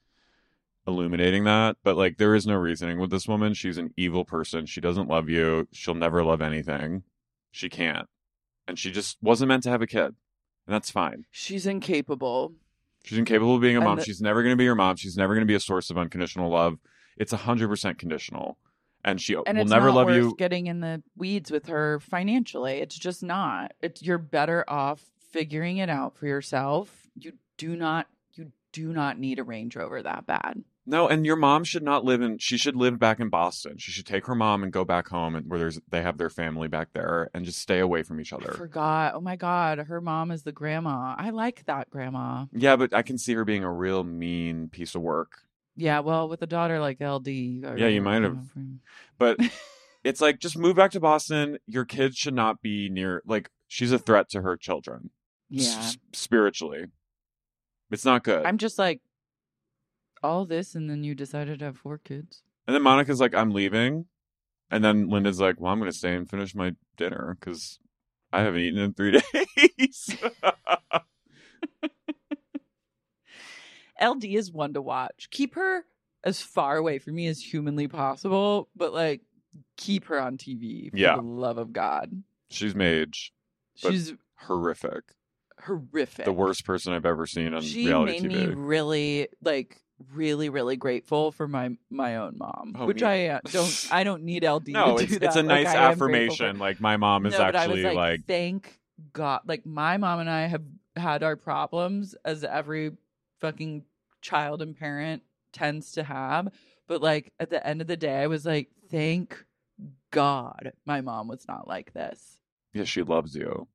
illuminating that, but like there is no reasoning with this woman. She's an evil person. She doesn't love you. She'll never love anything. She can't. And she just wasn't meant to have a kid. And that's fine. she's incapable. She's incapable of being a mom. the- She's never going to be your mom. She's never going to be a source of unconditional love. It's 100% conditional. And she and will never love you. getting in the weeds with her financially it's just not it's you're better off figuring it out for yourself you do not you do not need a range rover that bad No, and your mom should not live in. She should live back in Boston. She should take her mom and go back home, and where there's they have their family back there, and just stay away from each i other. forgot oh my god her mom is the grandma i like that grandma Yeah, but I can see her being a real mean piece of work. Yeah well with a daughter like ld you Yeah, you might have. But <laughs> it's like just move back to Boston. Your kids should not be near. Like she's a threat to her children. yeah S- spiritually, it's not good. i'm just like all this and then you decided to have four kids And then Monica's like, I'm leaving. And then Linda's like, Well, I'm going to stay and finish my dinner because I haven't eaten in three <laughs> days. <laughs> LD is one to watch. Keep her as far away from me as humanly possible, but like keep her on TV for Yeah. the love of God. She's mage. She's Horrific. horrific. The worst person I've ever seen on She reality made TV. me really like really really grateful for my my own mom, Oh, which I <laughs> uh, don't I don't need LD no, to it's, it's a nice for- affirmation. Like, my mom is no, actually like, like, thank God. Like my mom and I have had our problems as every fucking child and parent tends to have. But like at the end of the day, I was like, thank God my mom was not like this. yeah, she loves you.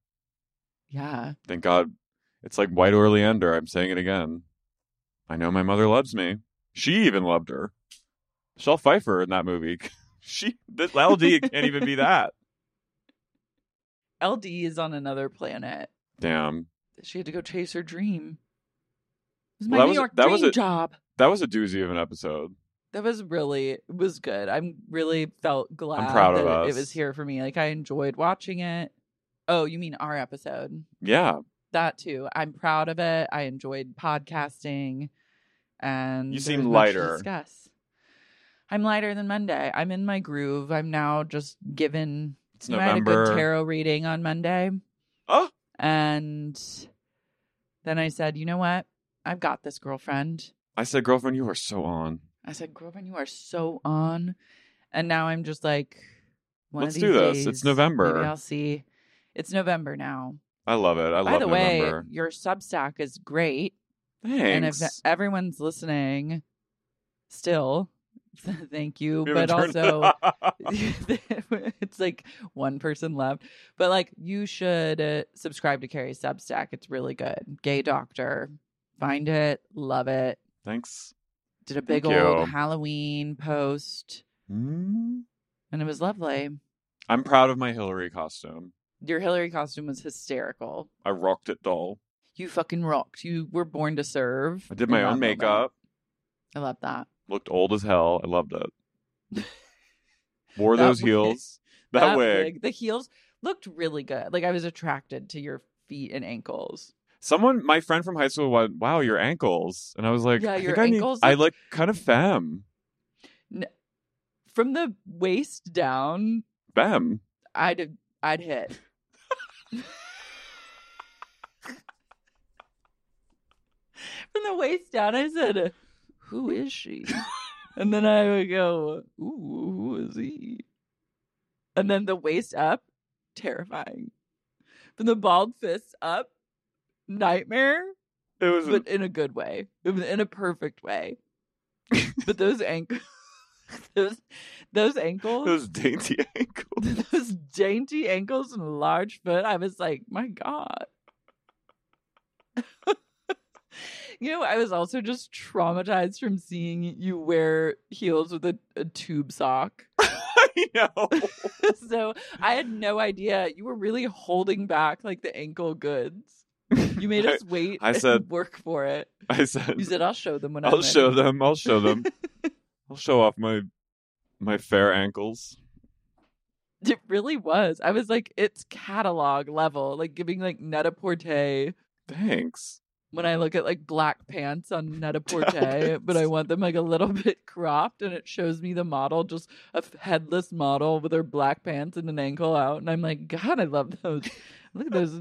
Yeah. Thank God. It's like White Oleander. I'm saying it again. I know my mother loves me. She even loved her. Michelle Pfeiffer in that movie. <laughs> she, this LD can't even be that. <laughs> LD is on another planet. Damn. She had to go chase her dream. Was Well, that New was York that was a- job. That was a doozy of an episode. That was really it was good. I'm really felt glad proud of that it was here for me. Like I enjoyed watching it. Oh, you mean our episode? Yeah. That too. I'm proud of it. I enjoyed podcasting, and You seem was much to lighter. discuss. I'm lighter than Monday. I'm in my groove. I'm now just given. It's you know, I had a good tarot reading on Monday, Oh, and then I said, "You know what? I've got this, girlfriend." I said, girlfriend, you are so on. I said, "Girlfriend, you are so on," and now I'm just like, one Let's of do this. days, It's November. Maybe I'll see. It's November now. I love it. I love. By love the way, November. your Substack is great. Thanks. And if everyone's listening, still, <laughs> thank you. But also, <laughs> <laughs> it's like one person left. But like, you should uh, subscribe to Carey's Substack. It's really good. Gay Doctor. Find it. Love it. Thanks. Did a big Thank old you. Halloween post, Mm. and it was lovely. I'm proud of my Hillary costume. Your Hillary costume was hysterical. I rocked it doll. You fucking rocked. You were born to serve. I did my that own makeup. I love that. Looked old as hell. I loved it. <laughs> Wore those wig- heels. <laughs> That, wig. The heels looked really good. Like I was attracted to your feet and ankles. Someone, my friend from high school, went, "Wow, your ankles," and I was like, Yeah, I your think I need- ankles I look- kind of femme, From the waist down, femme. I'd I'd hit. From the waist down, I said, "Who is she?" and then I would go, "Ooh, who is he?" And then the waist up, terrifying. From the bald fists up, nightmare. It was but in a good way, It was in a perfect way. but those ankles, <laughs> those those ankles, Those dainty <laughs> ankles. <laughs> those dainty ankles and large foot. I was like, my God. you know, I was also just traumatized from seeing you wear heels with a, a tube sock. I know. so I had no idea you were really holding back like the ankle goods. <laughs> You made us wait I and said- <laughs> work for it. I said, You said I'll show them when I'll show ready." them. I'll show them. <laughs> I'll show off my my fair ankles. It really was. I was like, it's catalog level, like giving like Net-a-Porter Thanks. when I look at like black pants on Net-a-Porter, but I want them like a little bit cropped, and it shows me the model, just a headless model with her black pants and an ankle out, and I'm like, God, I love those. Look at those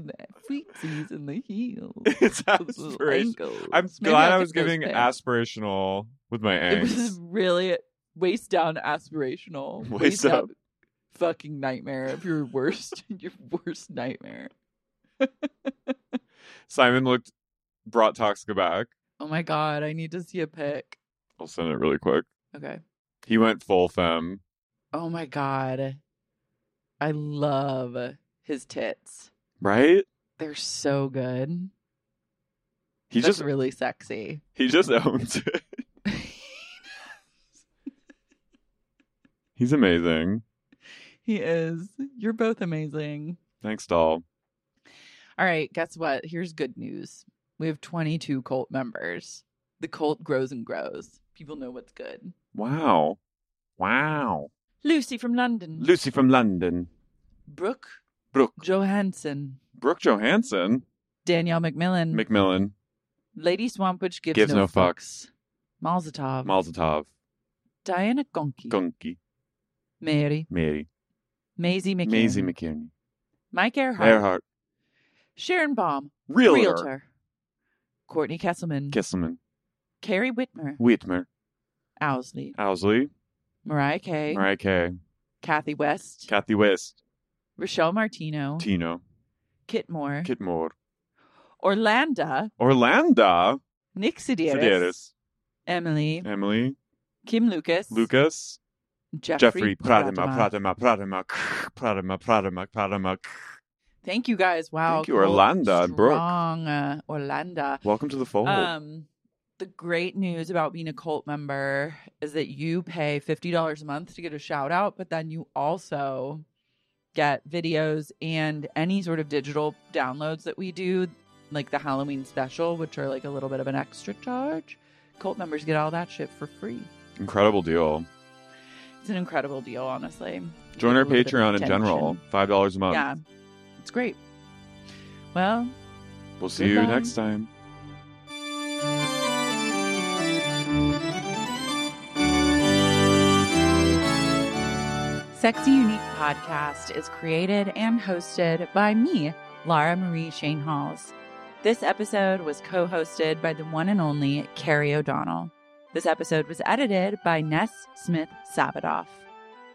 feetsies in the heels. <laughs> It's Those little aspiration. I'm Maybe glad I was giving aspirational with my It was angst. really waist down aspirational. <laughs> Waist down up. fucking nightmare of your worst <laughs> your worst nightmare. Simon looked brought Toxica back. Oh my god, I need to see a pic. I'll send it really quick. Okay. He went full femme. Oh my god. I love his tits. Right? They're so good. He That's just really sexy. he just owns it. He's amazing. he is. You're both amazing. Thanks, doll. All right, guess what? Here's good news. We have 22 cult members. The cult grows and grows. People know what's good. Wow. Wow. Lucy from London. Lucy from London. Brooke Brooke. Johansson. Brooke Johansson. Danielle McMillan. Macmillan. Lady Swampwitch gives, Gives no, no fucks. Malzatov. Malzatov. Diana Gonki. Gunky. Mary. Mary. Maisie McKinney. Maisie McKinney. Mike Earhart. Earhart. Sharon Baum. Realtor. Realtor. Courtney Kesselman. Kisselman. Carrie Whitmer. Whitmer. Owsley. Owsley. Mariah Kay. Mariah Kay. Kathy West. Kathy West. Rochelle Martino. Tino. Kit Moore. Kit Moore. Orlando. Orlando. Nick Sedaris. Sedaris. Emily. Emily. Kim Lucas. Lucas. Jeffrey, Jeffrey. Pradima. Pradima. Pradima. Pradima. Pradima. Pradima. Pradima. Thank you guys. Wow. Thank you. Orlando and Brooke. Strong uh, Orlando. Welcome to the fold. Um, the great news about being a cult member is that you pay fifty dollars a month to get a shout out, but then you also get videos and any sort of digital downloads that we do, like the Halloween special, which are like a little bit of an extra charge. Cult members get all that shit for free. Incredible deal. It's an incredible deal, honestly. Join our a little bit of Patreon in general. Five dollars a month. Yeah, it's great. Well, We'll see you next time. Sexy Unique podcast is created and hosted by me, Lara Marie Schoenhals. This episode was co hosted by the one and only Carey O'Donnell. This episode was edited by Ness Smith Sabadoff.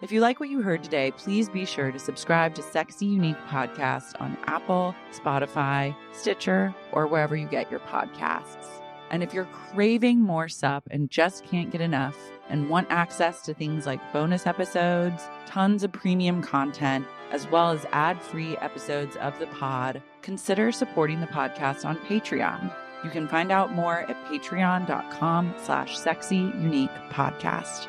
If you like what you heard today, please be sure to subscribe to Sexy Unique Podcast on Apple, Spotify, Stitcher, or wherever you get your podcasts. And if you're craving more sup and just can't get enough and want access to things like bonus episodes, tons of premium content, as well as ad-free episodes of the pod, consider supporting the podcast on Patreon. You can find out more at patreon.com slash sexy unique podcast.